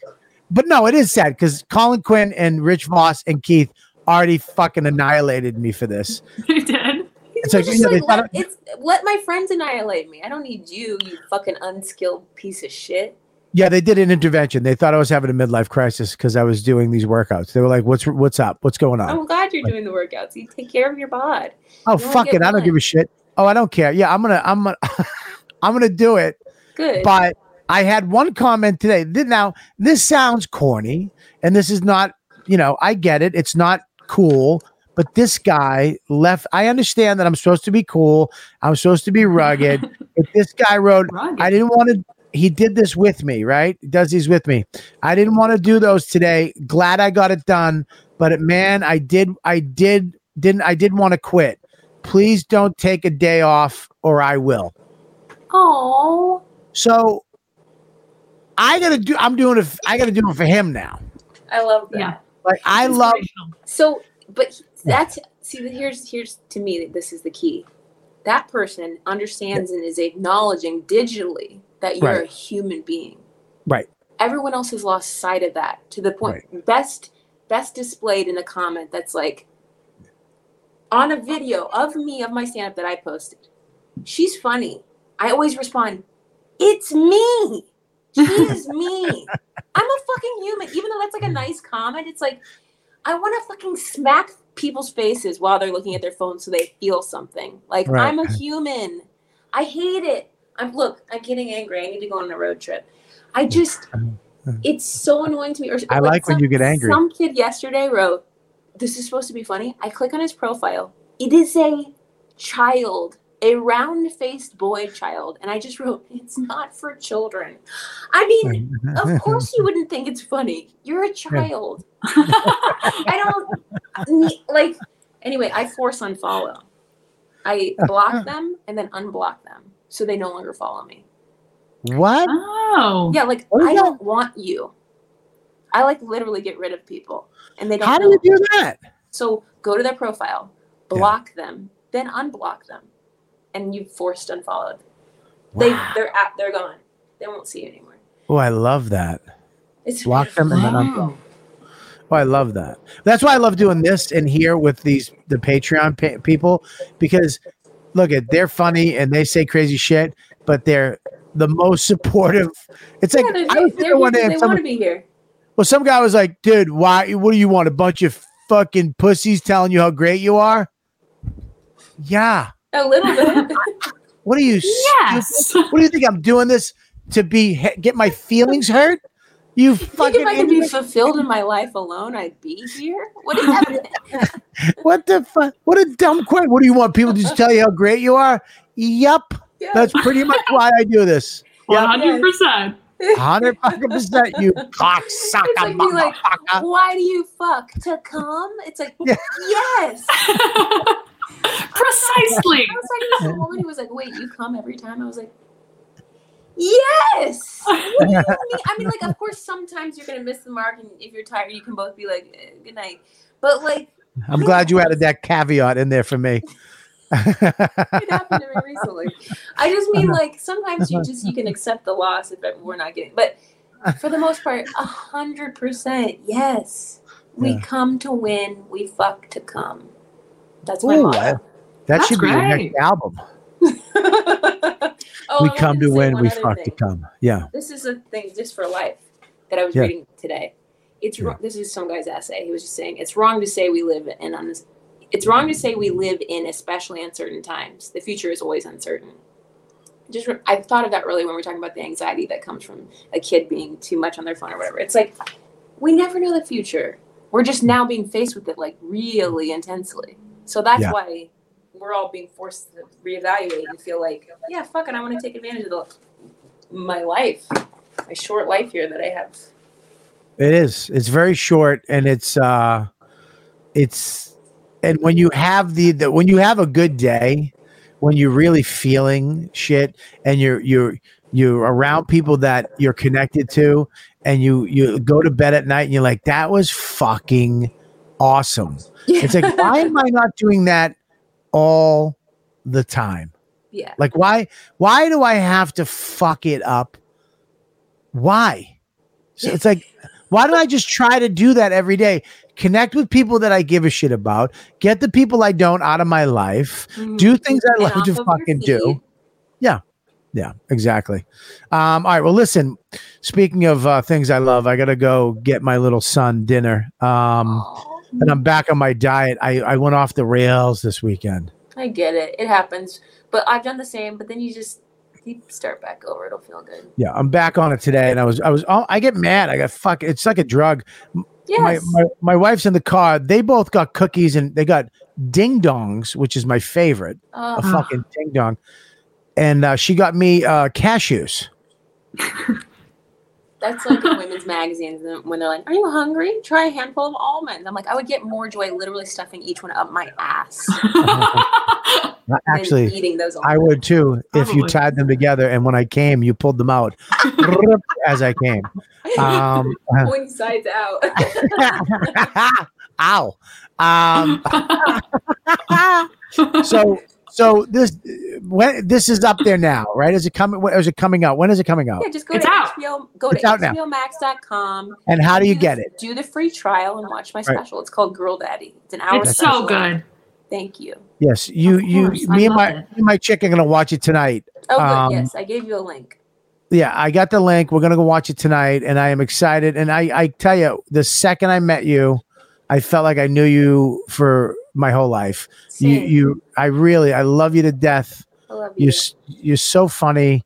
but no, it is sad because Colin Quinn and Rich Voss and Keith already fucking annihilated me for this. They did. It's like, Just you know, like, let, it's let my friends annihilate me. I don't need you, you fucking unskilled piece of shit. Yeah, they did an intervention. They thought I was having a midlife crisis because I was doing these workouts. They were like, "What's what's up? What's going on?" I'm glad you're doing the workouts. You take care of your bod. Oh You fuck it! I don't give a shit. Oh, I don't care. Yeah, I'm gonna, I'm gonna, I'm gonna do it. Good. But I had one comment today. Now, this sounds corny, and this is not, you know, I get it. It's not cool. But this guy left. I understand that I'm supposed to be cool. I'm supposed to be rugged. but this guy wrote, Rugged. I didn't want to. He did this with me, right? He does these with me. I didn't want to do those today. Glad I got it done. But man, I did. I did. Didn't. I didn't want to quit. Please don't take a day off, or I will. Oh, So I gotta do. I'm doing it. I gotta do it for him now. I love that. Yeah. Like I love. So, but that's see. Here's here's to me. This is the key. That person understands and is acknowledging digitally that you're a human being. Right. Everyone else has lost sight of that to the point best best displayed in a comment that's like on a video of me of my stand up that I posted. She's funny. I always respond, "It's me. She is me. I'm a fucking human." Even though that's like a nice comment, it's like I want to fucking smack people's faces while they're looking at their phone so they feel something. Like Right. I'm a human. I hate it. I'm look. I'm getting angry. I need to go on a road trip. I just. It's so annoying to me. Or, I like when you get angry. Some kid yesterday wrote, "This is supposed to be funny." I click on his profile. It is a child, a round-faced boy child, and I just wrote, "It's not for children." I mean, of course you wouldn't think it's funny. You're a child. I don't need, like. Anyway, I force unfollow. I block them and then unblock them so they no longer follow me. What? Oh. Yeah, like What is I that? don't want you. I like literally get rid of people, and they don't. How do you do that? So go to their profile, block them, then unblock them, and you've forced unfollowed. They they're at they're gone. They won't see you anymore. Oh, I love that. It's Block them and then Wow. unfollow. Oh, I love that. That's why I love doing this and here with these the Patreon pa- people because look at they're funny and they say crazy shit, but they're the most supportive. It's like Yeah, I was there one here day 'cause and they want to be here. well, some guy was like, "Dude, why? What do you want? A bunch of fucking pussies telling you how great you are?" Yeah. A little bit. What are you? Yes. stupid? What do you think I'm doing this to be get my feelings hurt? You I think fucking if I could be fulfilled in my life alone, I'd be here. What do you have? What the fuck? What a dumb question. What do you want people to just tell you how great you are? Yup. Yeah. That's pretty much why I do this. Hundred percent. Hundred percent, You cocksucker, It's like be like, why do you fuck to come? It's like, Yeah. yes. Precisely. I was talking to some woman who was like, "Wait, you come every time?" I was like, "Yes." What do you mean? I mean, like, of course, sometimes you're gonna miss the mark, and if you're tired, you can both be like, eh, "Good night." But like, I'm glad you added that caveat in there for me. it happened to me recently. I just mean like sometimes you just you can accept the loss if we're not getting, but for the most part, a hundred percent, yes. We Yeah. come to win. We fuck to come. That's my Ooh, motto. that should be your next album. Oh, we come to win, we fuck to come. Yeah. This is a thing just for life that I was Yeah. reading today. It's Yeah. wrong. This is some guy's essay. He was just saying it's wrong to say we live in. It's wrong to say we live in especially uncertain times. The future is always uncertain. Just re- I thought of that earlier when we are talking about the anxiety that comes from a kid being too much on their phone or whatever. It's like we never know the future. We're just now being faced with it like really intensely. So that's Yeah. why we're all being forced to reevaluate and feel like, yeah, fuck it, I want to take advantage of the, my life, my short life here that I have. It is. It's very short, and it's uh, it's and when you have the, the when you have a good day, when you're really feeling shit, and you're you're you're around people that you're connected to, and you you go to bed at night, and you're like, that was fucking awesome. It's like, why am I not doing that all the time? Yeah. Like, why why do I have to fuck it up? Why? So it's like, why don't I just try to do that every day? Connect with people that I give a shit about, get the people I don't out of my life, Mhm. do things I love to fucking do. Yeah. Yeah, exactly. Um, all right. Well, listen. Speaking of uh, things I love, I gotta go get my little son dinner. Um, and I'm back on my diet. I, I went off the rails this weekend. I get it. It happens. But I've done the same, but then you just you start back over. It'll feel good. Yeah, I'm back on it today, and I was I was oh, I get mad. I got fuck. It's like a drug. Yes. My, my my wife's in the car. They both got cookies, and they got ding dongs, which is my favorite. Oh, A fucking ding dong. And uh, she got me uh, cashews. that's like in women's magazines when they're like, "Are you hungry? Try a handful of almonds." I'm like, I would get more joy literally stuffing each one up my ass than Actually, eating those. I would too if you tied them together. And when I came, you pulled them out as I came. Um, One side's out. ow. Um, so so this when this is up there now, right? Is it coming? When, is it coming out? When is it coming out? yeah, just go It's to out. HBO. Go It's to out now. HBOMax.com. And how do you the- get it? Do the free trial and watch my special. It's called Girl Daddy. It's an hour. it's special. so good. Thank you. Yes, you Of you me and my it. me and my chick are gonna watch it tonight. Oh, good. Um, yes, I gave you a link. Yeah, I got the link. We're gonna go watch it tonight, and I am excited. And I I tell you, the second I met you, I felt like I knew you for my whole life. You Same. you I really I love you to death. I love you. You're you're so funny.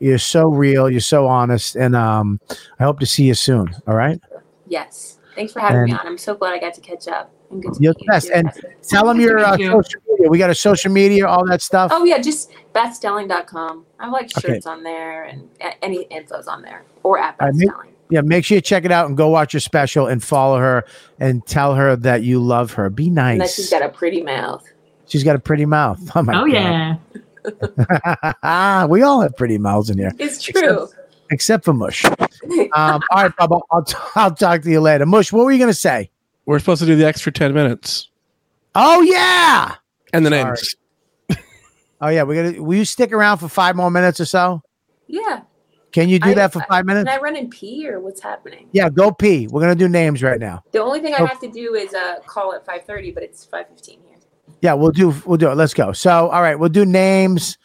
You're so real. You're so honest, and um, I hope to see you soon. All right. Yes. Thanks for having me on. I'm so glad I got to catch up. And good to You're meet the you. best. too, And Kathy. tell them your uh, you. social media. We got a social media, all that stuff. Oh yeah, just bethstelling.com. I have like Okay. shirts on there and any info's on there or at I Beth mean- Stelling. Yeah, make sure you check it out and go watch your special and follow her and tell her that you love her. Be And that nice. she's got a pretty mouth. She's got a pretty mouth. Oh my Oh yeah. god. we all have pretty mouths in here, It's true. except for Mush. Um, all right, Bubba. I'll, t- I'll talk to you later. Mush, what were you gonna say? We're supposed to do the extra 10 minutes Oh yeah. and the Sorry. names. Oh yeah. We're gonna will you stick around for five more minutes or so? yeah. Can you do I- that for five minutes? Can? I run and pee or what's happening? Yeah, go pee. We're gonna do names right now. The only thing I Oh. have to do is uh, call at 5:30, but it's 5:15 here. Yeah, we'll do we'll do it. Let's go. So, all right, we'll do names.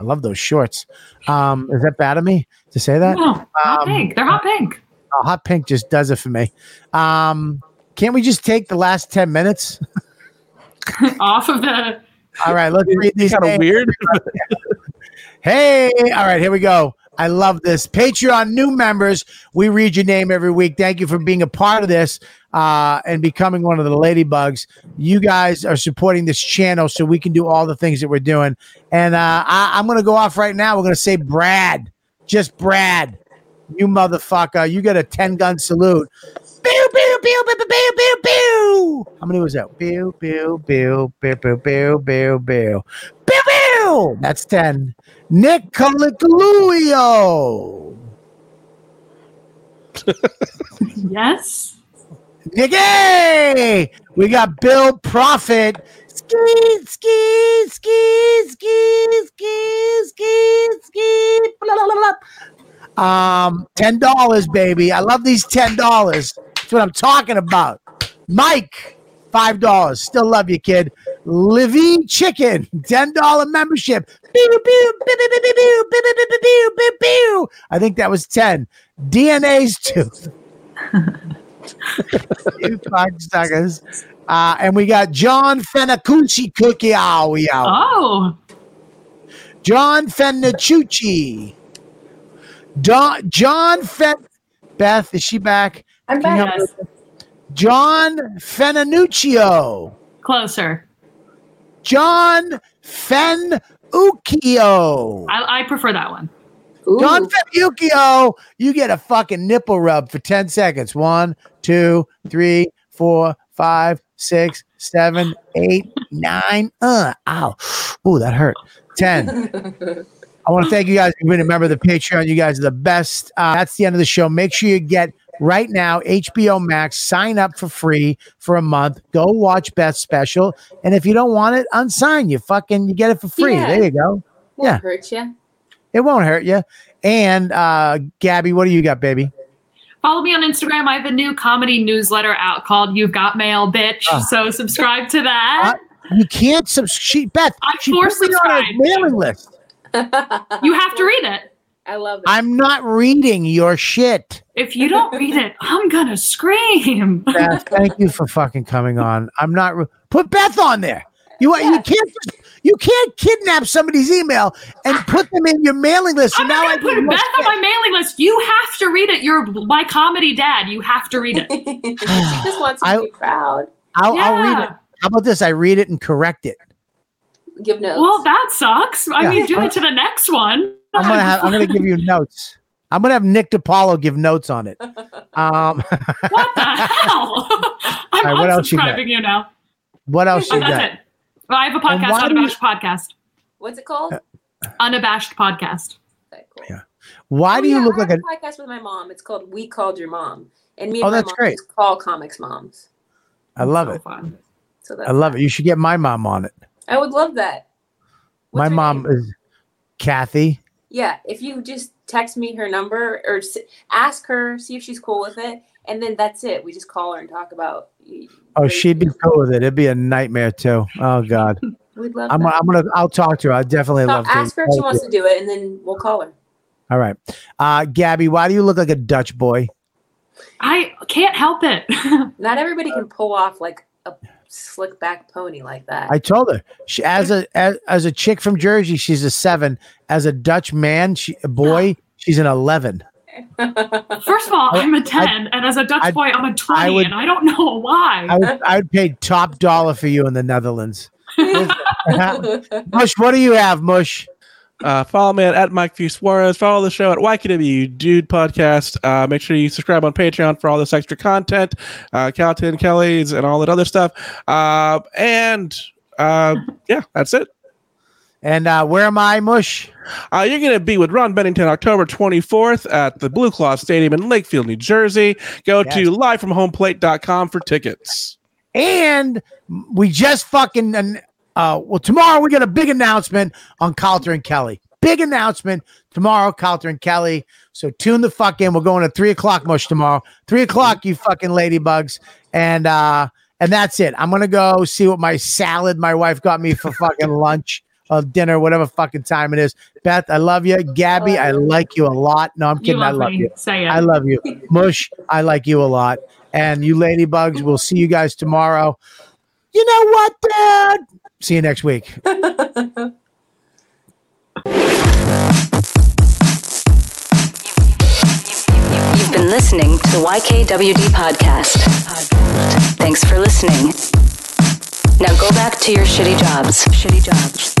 I love those shorts. Um, is that bad of me to say that? No, hot Um, pink. They're hot pink. Oh, hot pink just does it for me. Um, can't we just take the last 10 minutes? Off of the. All right, let's read these. Kind of weird. Hey, all right, here we go. I love this. Patreon new members, we read your name every week. Thank you for being a part of this uh, and becoming one of the ladybugs. You guys are supporting this channel so we can do all the things that we're doing. And uh, I, I'm going to go off right now. We're going to say Brad, just Brad. You motherfucker. You get a 10 gun salute. Pew, pew, pew, pew, pew, pew, pew. How many was that? Pew, pew, pew, pew, pew, pew, pew, pew. Pew, pew. That's 10. Nick Calicaluio. Yes. Nicky. We got Bill Profit. Ski, ski, ski, ski, ski, ski, ski. Blah, blah, blah, blah. Um, ten dollars, baby. I love these ten dollars. That's what I'm talking about. Mike, five dollars. Still love you, kid. Livy Chicken, ten dollar membership. I think that was 10. DNA's tooth. you cocksuckers. Uh, and we got John Fenacucci Cookie. Oh, we out. Oh. John Fenacucci. Don, John Fen. Beth, is she back? I'm back. John Fenanuccio. Closer. John Fen Fenuccio. I, I prefer that one. John Fenuccio, you get a fucking nipple rub for 10 seconds. One, two, three, four, five, six, seven, eight, nine. Uh, ow. Ooh, that hurt. 10. I want to thank you guys for being a member of the Patreon. You guys are the best. Uh, that's the end of the show. Make sure you get right now HBO Max. Sign up for free for a month. Go watch Beth special, and if you don't want it, unsign. You fucking you get it for free. Yeah. There you go. Won't Yeah. hurt you. It won't hurt you. And uh, Gabby, what do you got, baby? Follow me on Instagram. I have a new comedy newsletter out called "You've Got Mail, Bitch." Ah. So subscribe to that. You can't subscribe. Beth, I she force put on a mailing list. You have to read it. I love it. I'm not reading your shit. If you don't read it, I'm gonna scream. Beth, thank you for fucking coming on. I'm not re- put Beth on there. You you can't you can't kidnap somebody's email and put them in your mailing list. I'm now I not gonna put Beth on my mailing list. You have to read it. You're my comedy dad. You have to read it. she just wants you I- to be proud. I'll, I'll read Yeah. it. How about this? I read it and correct it. Give notes. Well, that sucks. I Yeah. mean, do it to the next one. I'm gonna have I'm gonna give you notes. I'm gonna have Nick DiPaolo give notes on it. Um, What the hell? I'm All right, what else you got? unsubscribing you now. what else Oh, you that's got? it. Well, I have a podcast, why do you- Unabashed Podcast. What's it called? Unabashed Podcast. Okay, cool. Yeah. Why Oh, do you yeah, look I like a? a podcast with my mom. It's called We Called Your Mom, and me Oh, and my that's mom great. call comics moms. I love So it. fun. So that's I love it. You should get my mom on it. I would love that. What's my mom name? is Kathy. Yeah, if you just text me her number or s- ask her, see if she's cool with it, and then that's it. We just call her and talk about. Oh, she'd be cool with it. It'd be a nightmare too. Oh God, We'd love. I'm. I'm gonna. I'll talk to her. I definitely No, love to. ask her if she wants to do it, and then we'll call her. All right, uh, Gabby. Why do you look like a Dutch boy? I can't help it. Not everybody can pull off like a slick back pony like that. I told her she as a as, as a chick from Jersey, she's a seven. As a Dutch man, she a boy, she's an eleven. First of all, I'm a 10, and as a Dutch I'd- boy, I'm a 20, I would- and I don't know why. I would I would pay top dollar for you in the Netherlands. Mush, what do you have, Mush? Uh, follow me at, at Mike V. Suarez. Follow the show at YKW Dude Podcast. Uh, make sure you subscribe on Patreon for all this extra content, uh, Calton, Kelly's, and all that other stuff. Uh, and uh, yeah, that's it. And uh, where am I, Mush? Uh, you're going to be with Ron Bennington October 24th at the Blue Claw Stadium in Lakefield, New Jersey. Go Yes. to livefromhomeplate.com for tickets. And we just fucking uh well tomorrow we got a big announcement on Coulter and Kelly. Big announcement tomorrow, Coulter and Kelly. So tune the fuck in. We're going to three o'clock mush tomorrow. Three o'clock, you fucking ladybugs. And uh and that's it. I'm gonna go see what my salad my wife got me for fucking lunch or dinner, whatever fucking time it is. Beth, I love you. Gabby, I like you a lot. No, I'm you kidding. I love love me. you. Say it. I love you. Mush, I like you a lot. And you ladybugs, we'll see you guys tomorrow. You know what, Dad? See you next week. You've been listening to the YKWD podcast. Thanks for listening. Now go back to your shitty jobs. Shitty jobs.